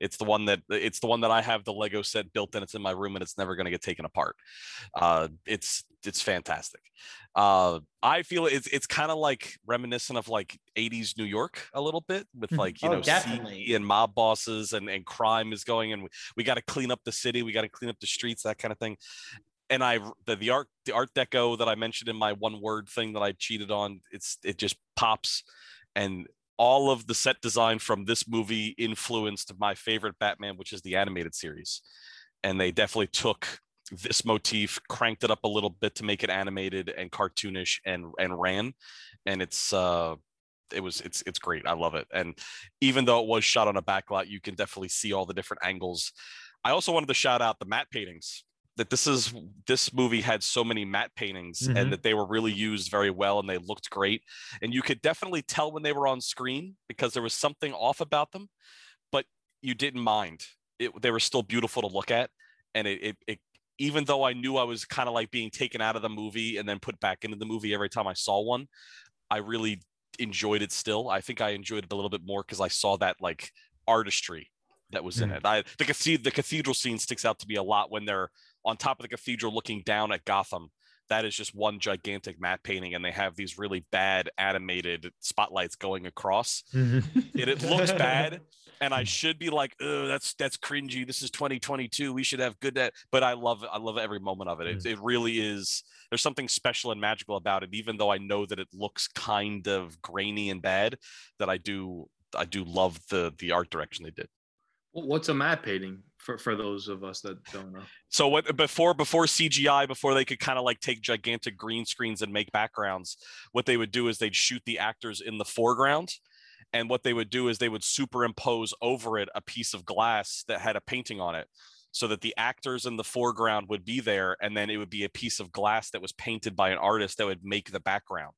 It's the one that it's the one that I have the Lego set built and it's in my room and it's never going to get taken apart. Uh, it's it's fantastic. Uh, I feel it's it's kind of like reminiscent of like 80s New York a little bit with Mhm. like you Oh, know definitely. And mob bosses and and crime is going and we, we got to clean up the city, we got to clean up the streets, that kind of thing and I the, the art the art deco that I mentioned in my one word thing that I cheated on, it's it just pops, and all of the set design from this movie influenced my favorite Batman, which is the animated series, and they definitely took this motif, cranked it up a little bit to make it animated and cartoonish, and and ran, and it's uh it was it's it's great. I love it, and even though it was shot on a backlot, you can definitely see all the different angles. I also wanted to shout out the matte paintings that this is this movie had so many matte paintings Mhm. and that they were really used very well and they looked great. And you could definitely tell when they were on screen because there was something off about them but you didn't mind. It, they were still beautiful to look at. And it, it, it even though i knew i was kind of like being taken out of the movie and then put back into the movie every time i saw one i really enjoyed it still. I think i enjoyed it a little bit more because i saw that like artistry that was in Mm. it. I, the, the cathedral scene sticks out to me a lot when they're on top of the cathedral looking down at Gotham. That is just one gigantic matte painting, and they have these really bad animated spotlights going across. Mhm. It, it looks bad, and I should be like, "Oh, that's that's cringy. This is 2022. We should have good at." But I love. I love every moment of it. It, it really is. There's something special and magical about it, even though I know that it looks kind of grainy and bad. That I do, I do love the the art direction they did. What's a matte painting for, for those of us that don't know? So what before before CGI, before they could kind of like take gigantic green screens and make backgrounds, what they would do is they'd shoot the actors in the foreground. And what they would do is they would superimpose over it a piece of glass that had a painting on it. So that the actors in the foreground would be there, and then it would be a piece of glass that was painted by an artist that would make the background.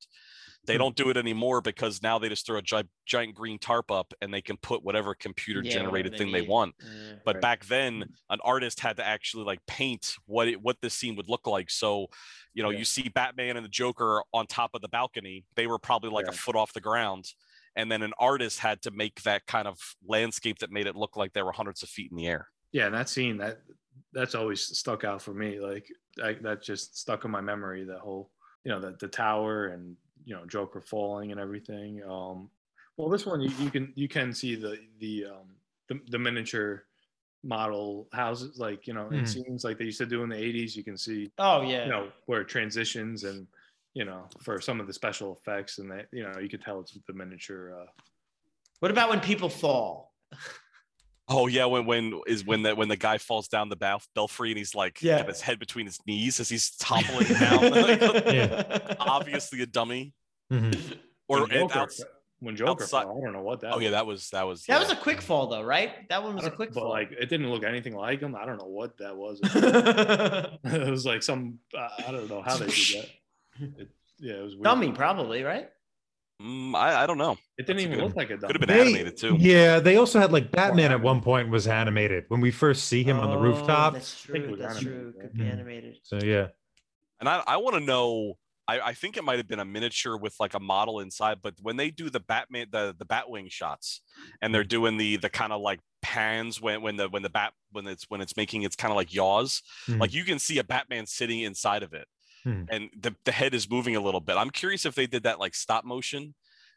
They Hmm. don't do it anymore because now they just throw a gi- giant green tarp up and they can put whatever computer Yeah, generated thing they want Yeah. but Right. back then an artist had to actually like paint what it what this scene would look like so you know Yeah. you see batman and the joker on top of the balcony they were probably like a foot off the ground and then an artist had to make that kind of landscape that made it look like they were hundreds of feet in the air Yeah, and that scene that that's always stuck out for me. Like I, that just stuck in my memory. That whole you know the the tower and you know Joker falling and everything. Um, well, this one you, you can you can see the the um the, the miniature model houses like you know in Mhm. scenes like they used to do in the 80s you can see Oh yeah. you know where it transitions and you know for some of the special effects and that you know you could tell it's the miniature uh What about when people fall? oh yeah when when is when the when the guy falls down the bel- belfry and he's like Yeah. got his head between his knees as he's toppling down like, Yeah. obviously a dummy Mhm. or when and Joker, outs- when Joker outside- fell, I don't know what that oh yeah that was that was That was a quick fall though, right? That one was a quick but fall. like it didn't look anything like him. I don't know what that was. it was like some uh, I don't know how they did that. It, yeah, it was weird. Dummy, probably, right? Mm, I, I don't know It didn't That's even good- look like a dummy. could have been They- animated too Yeah, they also had like Batman at one point was animated when we first see him on the Oh, rooftop. That's true. That's animated, true. right? Could be Mhm. animated. So yeah. And I, I want to know. I, I think it might have been a miniature with like a model inside, but when they do the Batman, the the Batwing shots, and they're doing the the kind of like pans when when the when the bat when it's when it's making its kind of like yaws, Mhm. like you can see a Batman sitting inside of it, Mhm. and the the head is moving a little bit. I'm curious if they did that like stop motion,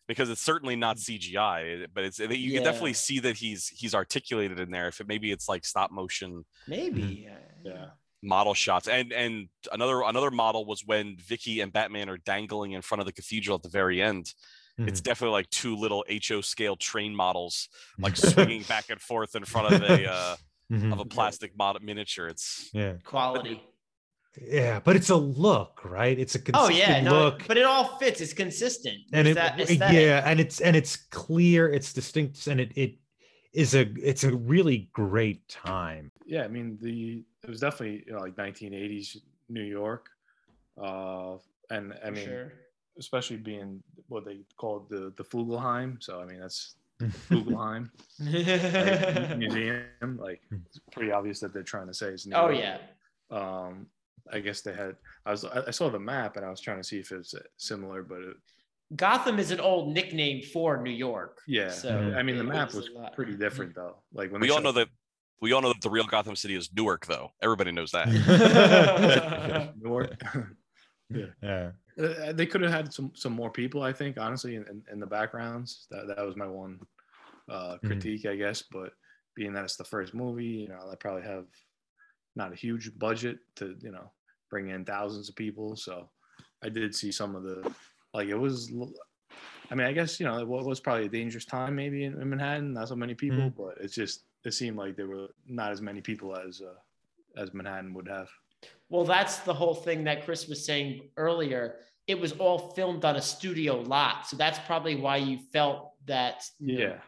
because it's certainly not CGI, but it's you can definitely see that he's he's articulated in there. If it maybe it's like stop motion Maybe. Yeah. Model shots, and and another another model was when Vicki and Batman are dangling in front of the cathedral at the very end. It's definitely like two little HO scale train models like swinging back and forth in front of a uh, Mhm. of a plastic mod- miniature. It's yeah, Quality. yeah, but it's a look, right? It's a Oh yeah, no, look, but it all fits. It's consistent. and There's it, that yeah, and it's and it's clear, it's distinct, and it it is a it's a really great time. yeah, I mean the it was definitely you know like 1980s New York, uh, and I For mean sure. especially being what they called the the Flugelheim. So I mean that's Flugelheim right, museum. Like it's pretty obvious that they're trying to say it's New oh York. yeah. Um, I guess they had. I was I I saw the map and I was trying to see if it's similar, but it, Gotham is an old nickname for New York. yeah. So I mean the map was was a lot. pretty different though. Like when we all know that we all know that the real Gotham City is Newark, though. Everybody knows that. Newark. yeah. Uh, they could have had some some more people i think honestly in, in, in the backgrounds that, that was my one uh Mhm. critique i guess but being that it's the first movie you know they probably have not a huge budget to you know bring in thousands of people so i did see some of the like it was I mean i guess you know it was probably a dangerous time maybe in, in manhattan not so many people but it's just it seemed like there were not as many people as uh as manhattan would have Well, that's the whole thing that Chris was saying earlier. It was all filmed on a studio lot, so that's probably why you felt that yeah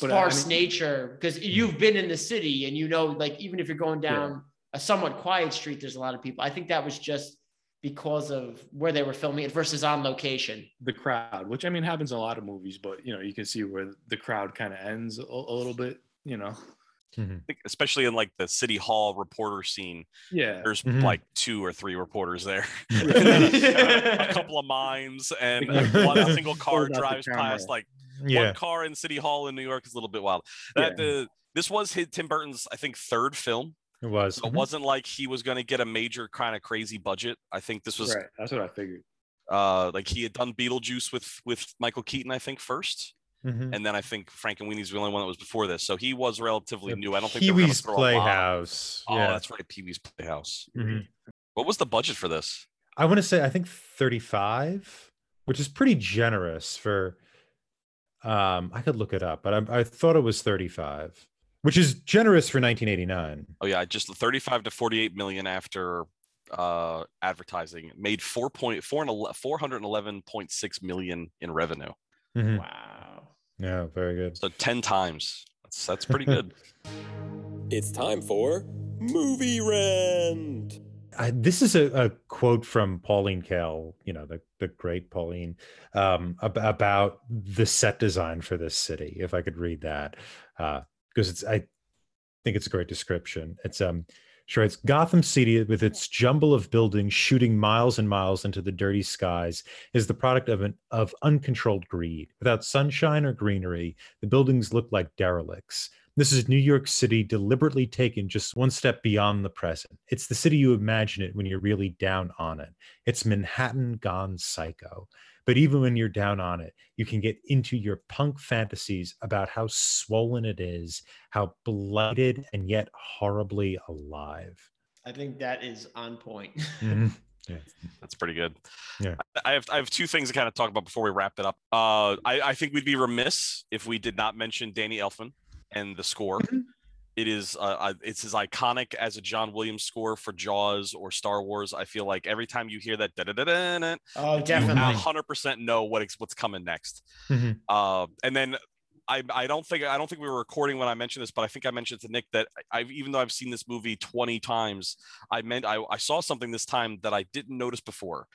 But, uh, I sparse mean- nature because you've been in the city and you know, like even if you're going Yeah. down a somewhat quiet street, there's a lot of people. I think that was just because of where they were filming it versus on location. the crowd, which I mean happens in a lot of movies, but you know you can see where the crowd kind of ends a, a little bit. You know, Mhm. I think especially in like the city hall reporter scene. yeah, There's Mhm. like two or three reporters there. a couple of mimes and Yeah. one single car Hold out the drives past like Yeah. one car in city hall in new york is a little bit wild that the this was his, tim burton's i think third film It was. so it wasn't like he was going to get a major kind of crazy budget i think this was right. That's what I figured. uh like he had done beetlejuice with with michael keaton i think first Mhm. and then i think Frankenweenie's the only one that was before this so he was relatively The new i don't think Pee-wee's throw a lot Playhouse. oh yeah. that's right pee-wee's playhouse Mhm. what was the budget for this I want to say I think 35, which is pretty generous for um I could look it up, but I, I thought it was 35, which is generous for 1989. Oh yeah, just 35 to 48 million after uh advertising made 4.4 411.6 million in revenue. Mhm. Wow. Yeah, very good. So 10 times. That's that's pretty good. It's time for Movie Rent. I, this is a, a quote from Pauline Kael, you know, the, the great Pauline, um, ab- about the set design for this city. If I could read that, because it's, I think it's a great description. It's, um, sure, it's Gotham City with its jumble of buildings shooting miles and miles into the dirty skies is the product of an of uncontrolled greed. Without sunshine or greenery, the buildings look like derelicts. This is New York City deliberately taken just one step beyond the present. It's the city you imagine it when you're really down on it. It's Manhattan gone psycho. But even when you're down on it, you can get into your punk fantasies about how swollen it is, how blighted and yet horribly alive. I think that is on point. Mhm. That's pretty good. Yeah. I have I have two things to kind of talk about before we wrap it up. Uh I, I think we'd be remiss if we did not mention Danny Elfman and the score. Mm-hmm. It is uh, it's as iconic as a John Williams score for Jaws or Star Wars. I feel like every time you hear that da da da da Oh, definitely. hundred percent know what ex- what's coming next. Mhm. Uh, and then I I don't think I don't think we were recording when I mentioned this, but I think I mentioned to Nick that I have even though I've seen this movie twenty times, I meant I, I saw something this time that I didn't notice before.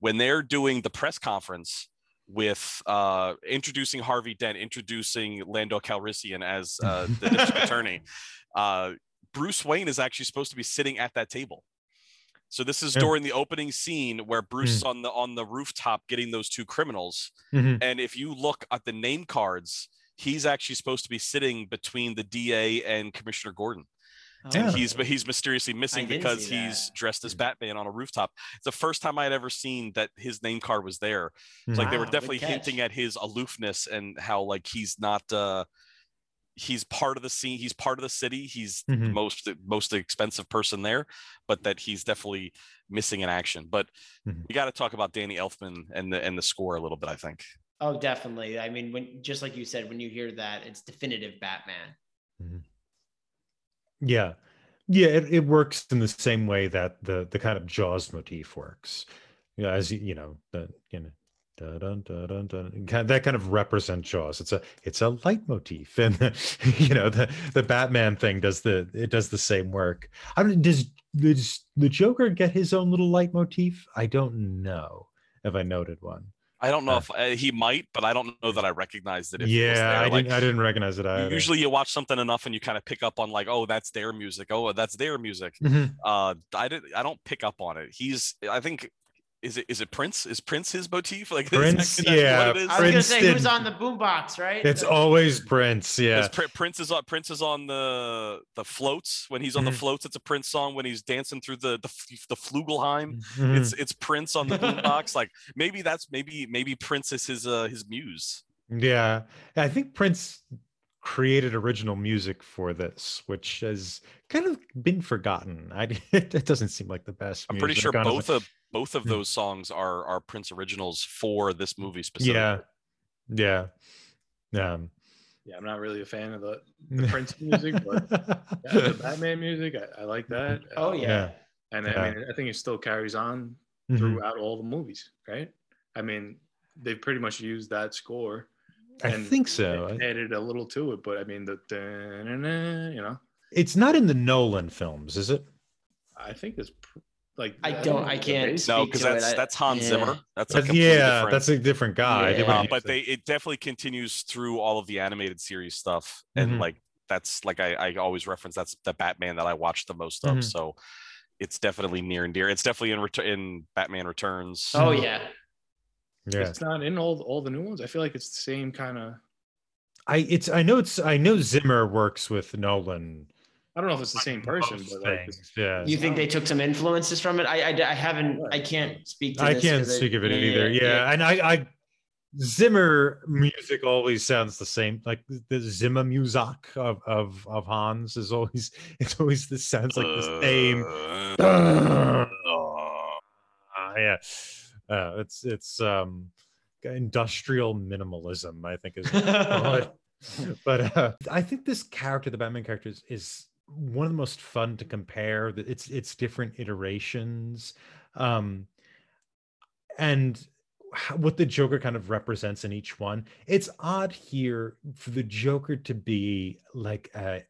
When they're doing the press conference with uh, introducing Harvey Dent, introducing Lando Calrissian as uh, the district attorney, uh, Bruce Wayne is actually supposed to be sitting at that table. So this is Yeah. during the opening scene where Bruce is on the on the rooftop getting those two criminals. Mhm. And if you look at the name cards, he's actually supposed to be sitting between the DA and Commissioner Gordon. And Oh. he's but he's mysteriously missing because he's that. dressed as Batman on a rooftop. It's the first time I had ever seen that his name card was there. It's like they were definitely hinting at his aloofness and how like he's not uh he's part of the scene he's part of the city he's the Mhm. most most expensive person there but that he's definitely missing in action but Mhm. we got to talk about danny elfman and the and the score a little bit i think Oh, definitely. I mean, when just like you said, when you hear that, it's definitive Batman. Yeah. Yeah, it, it works in the same way that the the kind of Jaws motif works. You know, as you, know, the you know dun, dun, dun, dun, dun, kind that kind of represents Jaws. It's a it's a leitmotif, and you know the the Batman thing does the it does the same work. I mean, does does the Joker get his own little leitmotif? I don't know if I noted one. I don't know if uh, he might but i don't know that i recognized it if it was yeah. I Like, didn't I didn't recognize it either. usually you watch something enough and you kind of pick up on like oh that's their music oh that's their music Mhm. uh i did i don't pick up on it he's i think is it is it prince is prince his motif like is Prince, is that yeah, what it is? I was gonna say who's on the boombox, right? It's The- always Prince. Yeah. Pr- Prince is on Prince is on the the floats when he's on Mhm. the floats. It's a Prince song when he's dancing through the the, the Flugelheim. Mhm. It's it's Prince on the boombox. like maybe that's maybe maybe Prince is his uh his muse. Yeah, I think Prince created original music for this, which has kind of been forgotten. I it doesn't seem like the best. I'm pretty sure both of both of Hmm. those songs are are Prince originals for this movie specifically. Yeah, yeah, um, Yeah, I'm not really a fan of the, the Prince music, but yeah, the Batman music, I, I like that. Oh Uh, yeah. Yeah. and Yeah. I mean, I think it still carries on Mhm. throughout all the movies, right? I mean, they've pretty much used that score. I and think so. I- Added a little to it, but I mean, the you know, It's not in the Nolan films, is it? I think it's pr- like I don't- I can't bass- No, because to it. that's that's Hans yeah. Zimmer. That's a That's- yeah, different. that's a different guy. Yeah. uh, but it. they it definitely continues through all of the animated series stuff and Mhm. like that's like I, I always reference that's the batman that i watch the most of Mhm. so it's definitely near and dear it's definitely in ret- in batman returns Oh yeah. Yeah. It's not in all all the new ones. I feel like it's the same kind of. I it's I know it's I know Zimmer works with Nolan. I don't know if it's the same person, but like, yeah. You think they took some influences from it? I, I, I haven't. I can't speak to. I this can't 'cause speak of it either. Yeah, and I, I Zimmer music always sounds the same. Like the Zimmer music of of of Hans is always it's always this sounds like the same. Uh, Ah, yeah, uh, it's it's um industrial minimalism. I think is what they call it. but uh, I think this character, the Batman character, is, is one of the most fun to compare. It's it's different iterations, um, and what the Joker kind of represents in each one. It's odd here for the Joker to be like a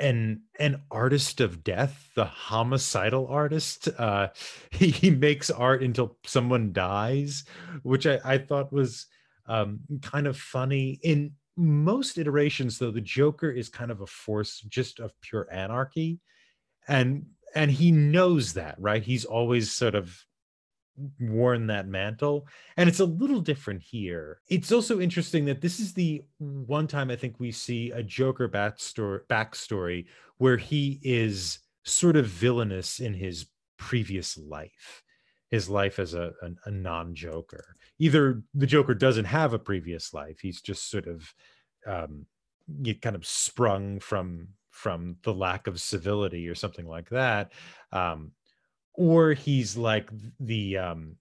an an artist of death, the homicidal artist. Uh, he he makes art until someone dies, which I, I thought was um, kind of funny. In most iterations, though, the Joker is kind of a force just of pure anarchy, and and he knows that, right? He's always sort of worn that mantle and it's a little different here. It's also interesting that this is the one time i think we see a joker backstory backstory where he is sort of villainous in his previous life his life as a, a, a non-joker. Either the joker doesn't have a previous life he's just sort of um kind of sprung from from the lack of civility or something like that um or he's like the um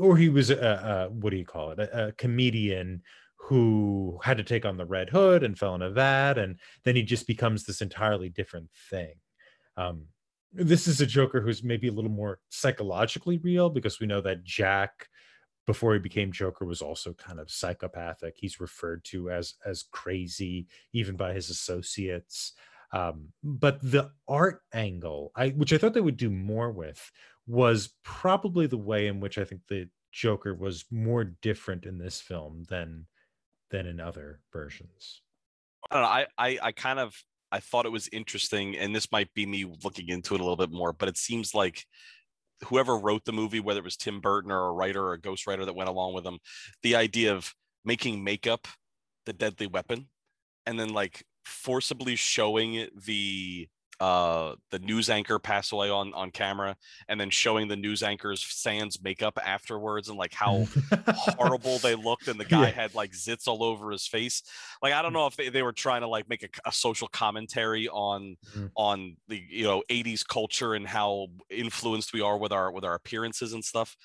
or he was a, a what do you call it? A, a comedian who had to take on the red hood and fell into that and then he just becomes this entirely different thing. Um this is a joker who's maybe a little more psychologically real because we know that jack before he became joker was also kind of psychopathic. He's referred to as as crazy even by his associates um, but the art angle I, which i thought they would do more with was probably the way in which i think the joker was more different in this film than than in other versions I don't know. I, I I kind of I thought it was interesting, and this might be me looking into it a little bit more, but it seems like whoever wrote the movie, whether it was Tim Burton or a writer or a ghostwriter that went along with him, the idea of making makeup the deadly weapon and then like forcibly showing the uh the news anchor pass away on on camera and then showing the news anchor's sans makeup afterwards and like how horrible they looked and the guy Yeah. had like zits all over his face. Like i don't know if they, they were trying to like make a, a social commentary on Mhm. on the you know 80s culture and how influenced we are with our with our appearances and stuff.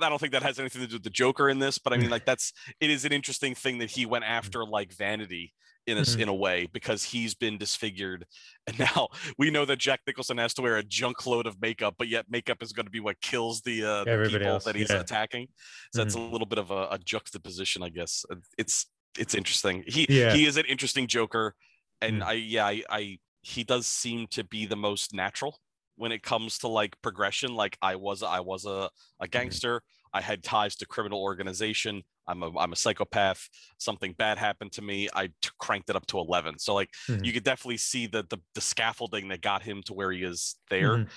I don't think that has anything to do with the Joker in this, but I mean, like that's it is an interesting thing that he went after like vanity in a Mhm. in a way because he's been disfigured, and now we know that Jack Nicholson has to wear a junk load of makeup, but yet makeup is going to be what kills the, uh, the people else, that he's yeah. attacking. So that's a little bit of a, a juxtaposition, I guess. It's it's interesting. He Yeah. he is an interesting Joker, and Mm. I yeah I, I he does seem to be the most natural when it comes to like progression. Like I was I was a a gangster. I had ties to criminal organization. I'm a I'm a psychopath. Something bad happened to me. I t- cranked it up to 11. So like Mhm. you could definitely see the, the the scaffolding that got him to where he is there. Mhm.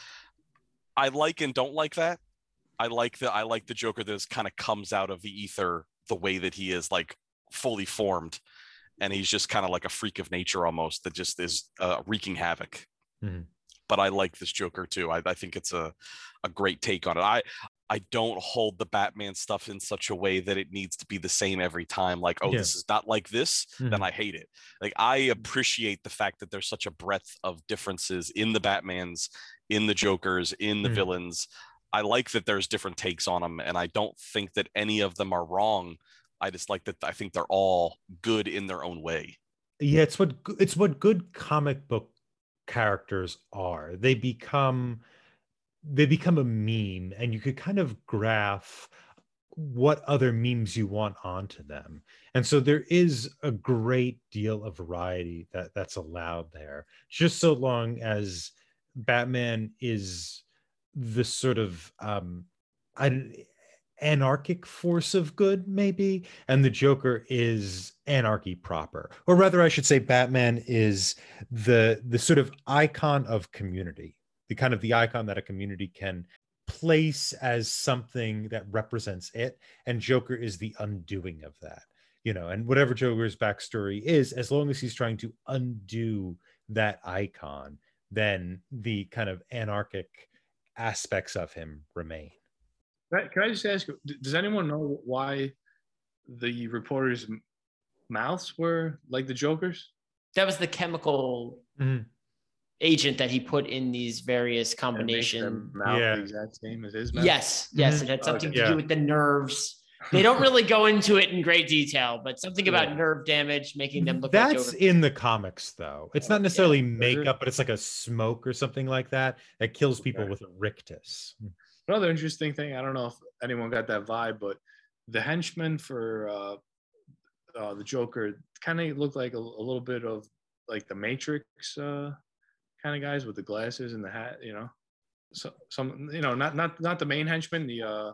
I like and don't like that. I like the I like the Joker that kind of comes out of the ether the way that he is like fully formed, and he's just kind of like a freak of nature almost that just is uh, wreaking havoc. Mhm. But I like this Joker too. I, I think it's a a great take on it. I I don't hold the Batman stuff in such a way that it needs to be the same every time. Like, oh, Yeah. this is not like this, then Mhm. I hate it. Like, I appreciate the fact that there's such a breadth of differences in the Batmans, in the Jokers, in the Mhm. villains. I like that there's different takes on them, and I don't think that any of them are wrong. I just like that I think they're all good in their own way. yeah it's what it's what good comic book characters are they become they become a meme and you could kind of graph what other memes you want onto them. And so there is a great deal of variety that that's allowed there. Just so long as batman is the sort of um an anarchic force of good maybe and the joker is anarchy proper. Or rather i should say batman is the the sort of icon of community the kind of the icon that a community can place as something that represents it and joker is the undoing of that you know and whatever joker's backstory is as long as he's trying to undo that icon then the kind of anarchic aspects of him remain Can I, can I just ask? you, Does anyone know why the reporters' mouths were like the Joker's? That was the chemical Mhm. Agent that he put in these various And it makes their combination. mouth Yeah. the exact same as his mouth. Yes, yes, Mhm. it had something Okay. to Yeah. do with the nerves. They don't really go into it in great detail, but something about Yeah. nerve damage making them look That's Joker. in the comics, though. It's Oh, not necessarily it? makeup, but it's like a smoke or something like that that kills people Okay. with a rictus. Another interesting thing. I don't know if anyone got that vibe, but the henchman for uh, uh, the Joker kind of looked like a, a little bit of like the Matrix uh, kind of guys with the glasses and the hat. You know, so some you know not not not the main henchman. The uh,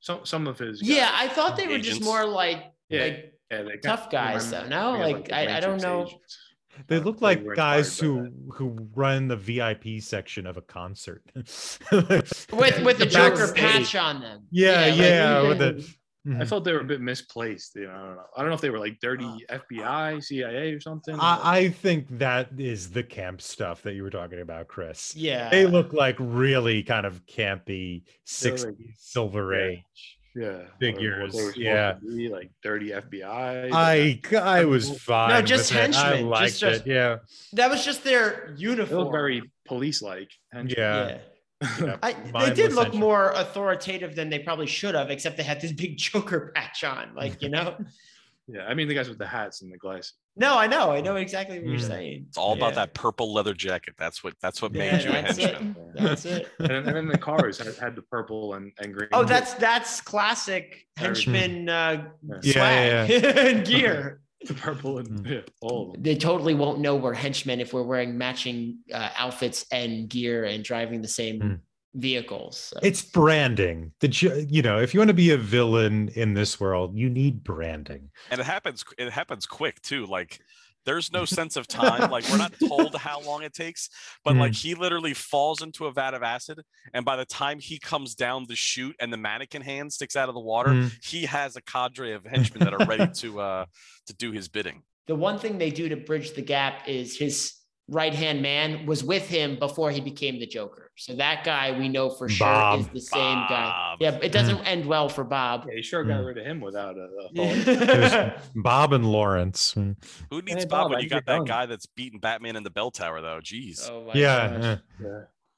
some some of his Yeah, guys. I thought they were just more like Yeah. like yeah, they tough guys, though, no? me of, Like, I- I don't know. agents. They Uh, look like were guys who who run the VIP section of a concert. with with the The Joker patch on them. Yeah, like- yeah, with the- that. Mhm. I felt they were a bit misplaced. You know, I don't know. I don't know if they were like dirty FBI, CIA, or something. I, I think that is the camp stuff that you were talking about, Chris. Yeah. They look like really kind of campy They're 60s like- Silver Yeah. Age. yeah, figures, they yeah. be, like dirty FBI. I I was fine. No, just with it. I henchmen, liked just- just- it. Yeah. that was just their uniform. very police-like. henchmen. Yeah. Yeah. yeah. I, they did look henchmen. more authoritative than they probably should have, except they had this big Joker patch on. Like, you know? yeah. I mean, the guys with the hats and the glasses. no, I know. I know exactly what you're Mm. saying. It's all about Yeah. that purple leather jacket. That's what that's what Yeah, made you a that's it. henchman. That's it. And then, and then the cars had, had the purple and, and green. Oh, that's that's classic henchman uh, Yeah, swag and gear. The purple and Mm. yeah, all of them. They totally won't know we're henchmen if we're wearing matching uh, outfits and gear and driving the same Mm. vehicles. So. It's branding. The ju- you know, if you want to be a villain in this world, you need branding. and it happens it happens quick too like there's no sense of time like we're not told how long it takes but like he literally falls into a vat of acid and by the time he comes down the chute and the mannequin hand sticks out of the water Mm. he has a cadre of henchmen that are ready to uh to do his bidding the one thing they do to bridge the gap is his right hand man was with him before he became the Joker. So that guy we know for sure Bob. is the same guy. Yeah, it doesn't end well for Bob. Yeah, he sure got Mm. rid of him without a, a It Yeah. was Bob and Lawrence. Mm. Who needs Hey, Bob, Bob, when how'd you you got that done? guy that's beating Batman in the bell tower though? Jeez. Oh my Yeah. gosh. yeah.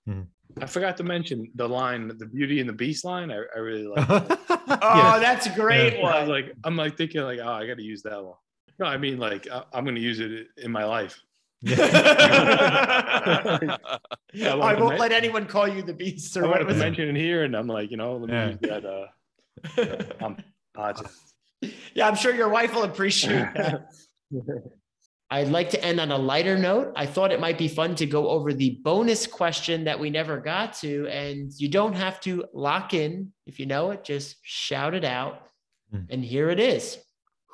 Yeah. Mhm. I forgot to mention the line, the Beauty and the Beast line. I, I really like. Oh, that's a great I was one. like, I'm like thinking like, oh, I got to use that one. No, I mean like I, I'm going to use it in my life. I I won't men- let anyone call you the beast I or what wanted to was it? mention here, and I'm like, you know, let me Yeah. use that. Uh, um, podcast. Yeah, I'm sure your wife will appreciate that. I'd like to end on a lighter note. I thought it might be fun to go over the bonus question that we never got to, and you don't have to lock in. If you know it, just shout it out. Hmm. And here it is.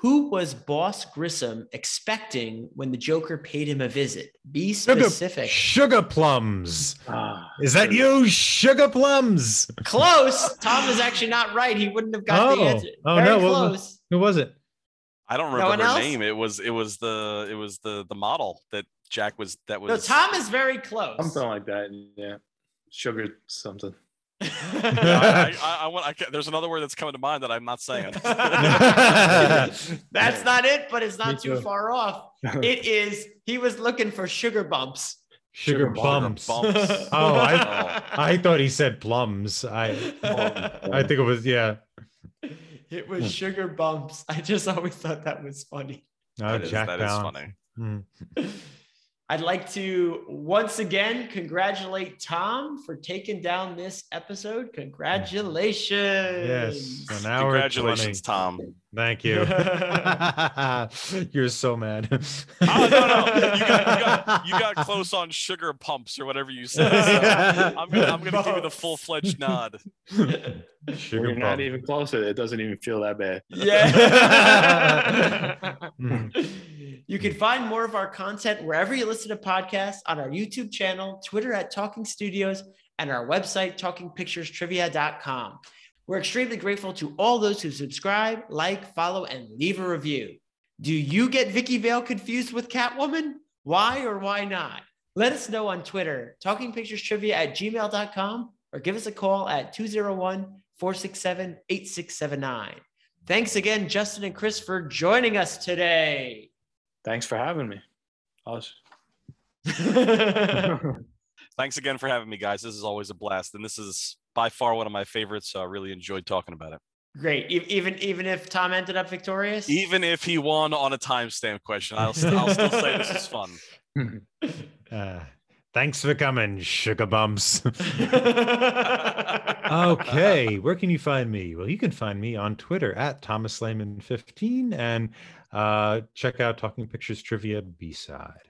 Who was Boss Grissom expecting when the Joker paid him a visit? Be specific. sugar plums. Ah, Is that you, sugar plums? Close. Tom is actually not right. He wouldn't have got the Oh. answer. Oh, Very no, close. Who was it? I don't No remember her else? name. It was it was the it was the the model that Jack was that was No, Tom is very close. something like that. Yeah, sugar something. Yeah, I, I, I want. I, there's another word that's coming to mind that I'm not saying. That's not it, but it's not too too. far off. It is, he was looking for sugar bumps. Sugar Sugar plums. bumps. Oh, I, I thought he said plums. I I think it was yeah. it was sugar bumps. I just always thought that was funny. Oh, That is- Jack that is funny. Mm. I'd like to once again congratulate Tom for taking down this episode. Congratulations. Yes, an hour Congratulations, 20. Tom. Thank you. You're so mad. Oh no, no, you got, you got you got close on sugar pumps or whatever you said. So I'm gonna I'm gonna give you the full fledged nod. When Sugar you're not even closer. It doesn't even feel that bad. Yeah. You can find more of our content wherever you listen to podcasts on our YouTube channel, Twitter at Talking Studios, and our website, talkingpicturestrivia.com. We're extremely grateful to all those who subscribe, like, follow, and leave a review. Do you get Vicki Vale confused with Catwoman? Why or why not? Let us know on Twitter, talkingpicturestrivia at gmail.com, or give us a call at 201 467 8679. Thanks again, Justin and Chris, for joining us today. Thanks for having me. Us. Thanks again for having me, guys. This is always a blast, and this is by far one of my favorites. So I really enjoyed talking about it. Great. Even even if Tom ended up victorious. Even if he won on a timestamp question, I'll, st- I'll still say this is fun. Uh, thanks for coming, sugar bumps. okay, where can you find me? Well, you can find me on Twitter at Thomas Lehman15 and uh, check out Talking Pictures Trivia B side.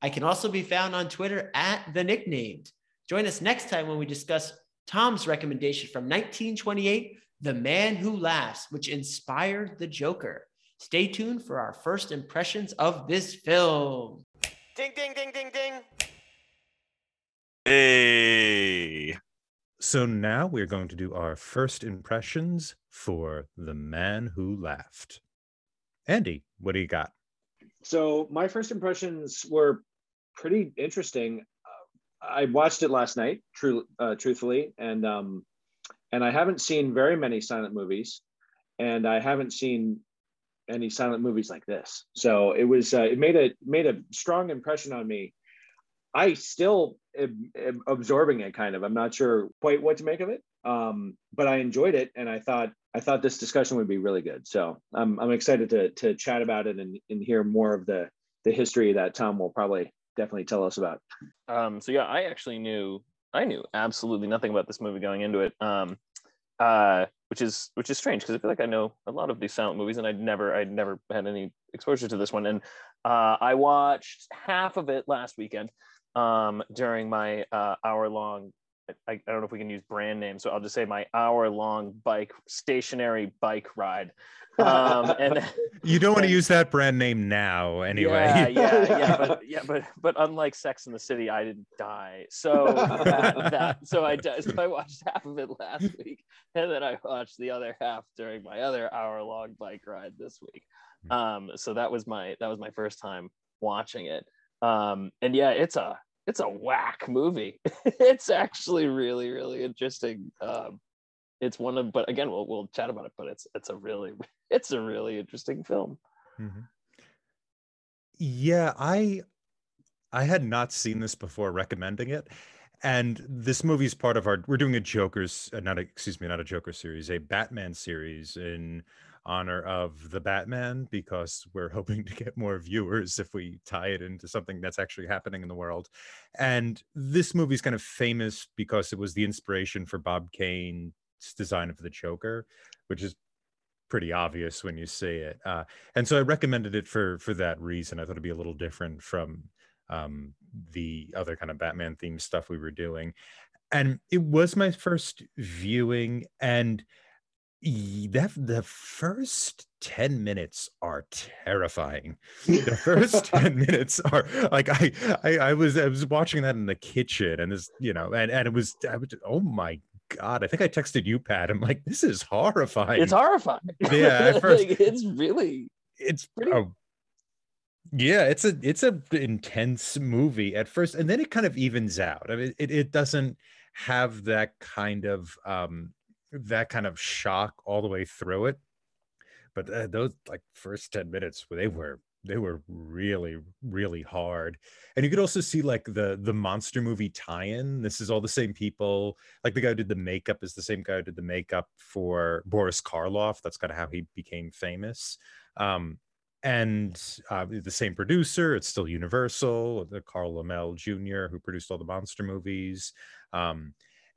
I can also be found on Twitter at the nicknamed. Join us next time when we discuss Tom's recommendation from 1928, The Man Who Laughs, which inspired the Joker. Stay tuned for our first impressions of this film. Ding, ding, ding, ding, ding. Hey, So now we're going to do our first impressions for The Man Who Laughed. Andy, what do you got? So my first impressions were pretty interesting. I watched it last night, true, uh, truthfully, and um, and I haven't seen very many silent movies, and I haven't seen any silent movies like this. So it was uh, it made a made a strong impression on me. I still am, am absorbing it, kind of. I'm not sure quite what to make of it, um, but I enjoyed it, and I thought I thought this discussion would be really good. So I'm I'm excited to to chat about it and, and hear more of the the history that Tom will probably definitely tell us about. Um, so yeah, I actually knew I knew absolutely nothing about this movie going into it. Um, uh, which is which is strange because I feel like I know a lot of these silent movies, and I'd never I'd never had any exposure to this one. And uh, I watched half of it last weekend um, during my uh, hour long. I, I don't know if we can use brand names, so I'll just say my hour long bike stationary bike ride. Um, and You don't want to use that brand name now, anyway. yeah, yeah, yeah, but yeah, but but unlike Sex in the City, I didn't die. So that, that so I di- so I watched half of it last week, and then I watched the other half during my other hour long bike ride this week. Um, so that was my that was my first time watching it. Um, and yeah, it's a it's a whack movie. it's actually really really interesting. Um, it's one of, but again, we'll we'll chat about it. But it's it's a really it's a really interesting film. Mhm. Yeah, I I had not seen this before recommending it. And this movie is part of our we're doing a Joker's uh, not a, excuse me, not a Joker series, a Batman series in honor of the Batman because we're hoping to get more viewers if we tie it into something that's actually happening in the world. And this movie's kind of famous because it was the inspiration for Bob Kane's design of the Joker, which is pretty obvious when you see it. Uh, and so I recommended it for for that reason. I thought it'd be a little different from um, the other kind of Batman themed stuff we were doing. And it was my first viewing, and that the first 10 minutes are terrifying. The first 10 minutes are like I, I I was I was watching that in the kitchen and this, you know, and, and it was I was oh my god, I think I texted you, Pat. I'm like, this is horrifying. It's horrifying. Yeah, first- Like, it's really it's pretty- oh, yeah it's a it's a intense movie at first and then it kind of evens out i mean it, it doesn't have that kind of um that kind of shock all the way through it but uh, those like first 10 minutes where they were they were really really hard. And you could also see like the the monster movie tie-in this is all the same people like the guy who did the makeup is the same guy who did the makeup for boris karloff that's kind of how he became famous. Um and uh, the same producer it's still universal the carl laemmle jr who produced all the monster movies. Um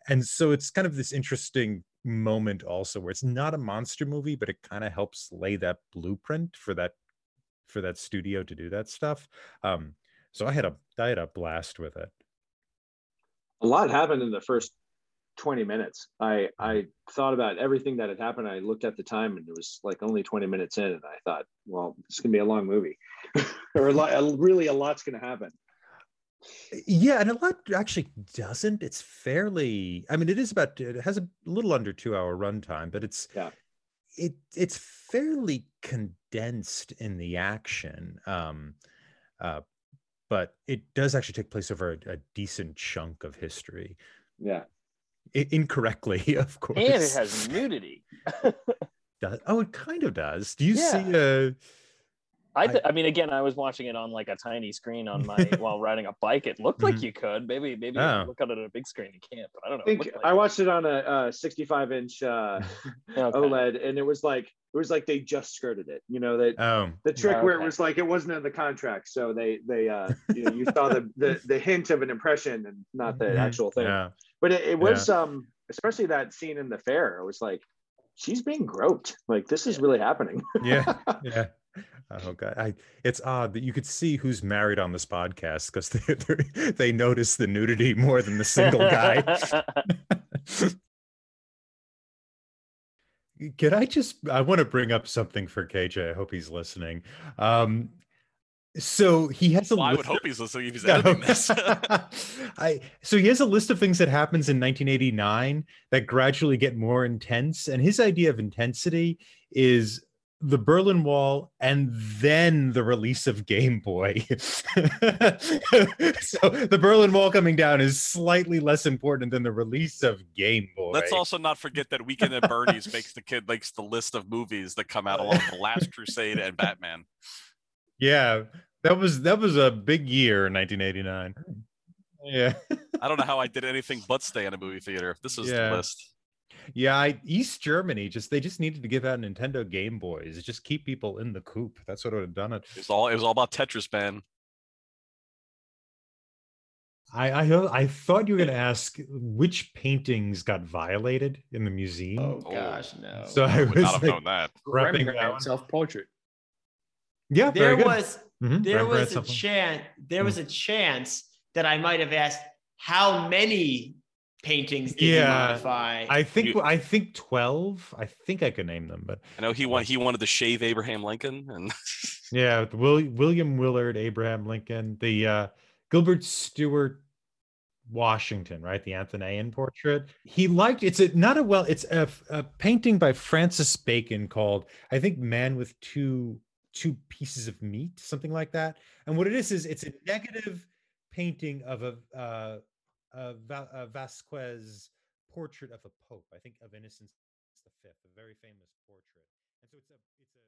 and so it's kind of this interesting moment also where it's not a monster movie but it kind of helps lay that blueprint for that for that studio to do that stuff um so i had a i had a blast with it a lot happened in the first 20 minutes. I I thought about everything that had happened. I looked at the time and it was like only 20 minutes in, and I thought, well, this is gonna be a long movie, or a lot, really a lot's gonna happen. yeah and a lot actually doesn't it's fairly i mean it is about it has a little under two hour runtime but it's Yeah. It it's fairly condensed in the action um uh but it does actually take place over a, a decent chunk of history Yeah, I- incorrectly of course and it has nudity. does, oh it kind of does do you Yeah. see uh I, th- I mean, again, I was watching it on like a tiny screen on my while riding a bike. It looked like Mhm. you could maybe maybe Oh. look at it on a big screen. You can't, but I don't know. I think looked I watched it on a, uh 65 inch uh, okay. OLED, and it was like it was like they just skirted it. You know that oh the trick where it was like it wasn't in the contract, so they they uh you, know, you saw the, the the hint of an impression and not the Mhm. actual thing. yeah But it, it was um especially that scene in the fair. It was like she's being groped. Like this is really happening. yeah yeah oh god I, it's odd that you could see who's married on this podcast because they they they notice the nudity more than the single guy can i just i want to bring up something for kj i hope he's listening um so he has a Well, I would hope he's listening if he's No. editing this. I so he has a list of things that happens in 1989 that gradually get more intense, and his idea of intensity is the Berlin Wall and then the release of Game Boy. so the Berlin Wall coming down is slightly less important than the release of Game Boy. Let's also not forget that Weekend at Bernie's makes the kid makes the list of movies that come out along with The Last Crusade and Batman. yeah, that was that was a big year in 1989. Yeah. I don't know how I did anything but stay in a movie theater. This is Yeah. the list. Yeah, I, East Germany just they just needed to give out Nintendo Game Boys, just keep people in the coop. That's what would have done it. It was all it was all about Tetris, man. I I, I thought you were gonna ask which paintings got violated in the museum. Oh Oh. gosh, no. so I I was would not have like, known that. prepping self portrait. yeah, there very good. was Mhm, there Rembrandt was a chance there was a chance that I might have asked how many paintings did Yeah, you modify? I think You- I think twelve. I think I could name them, but I know he want he wanted to shave Abraham Lincoln, and yeah, Will, William Willard, Abraham Lincoln, the uh, Gilbert Stuart Washington, right? The Athenaeum portrait. He liked it's a not a well, it's a, a painting by Francis Bacon called I think Man with Two two pieces of meat, something like that. And what it is is it's a negative painting of a, uh, a, Va- a Vasquez portrait of a pope. I think of Innocent the Fifth, a very famous portrait. And so it's a it's a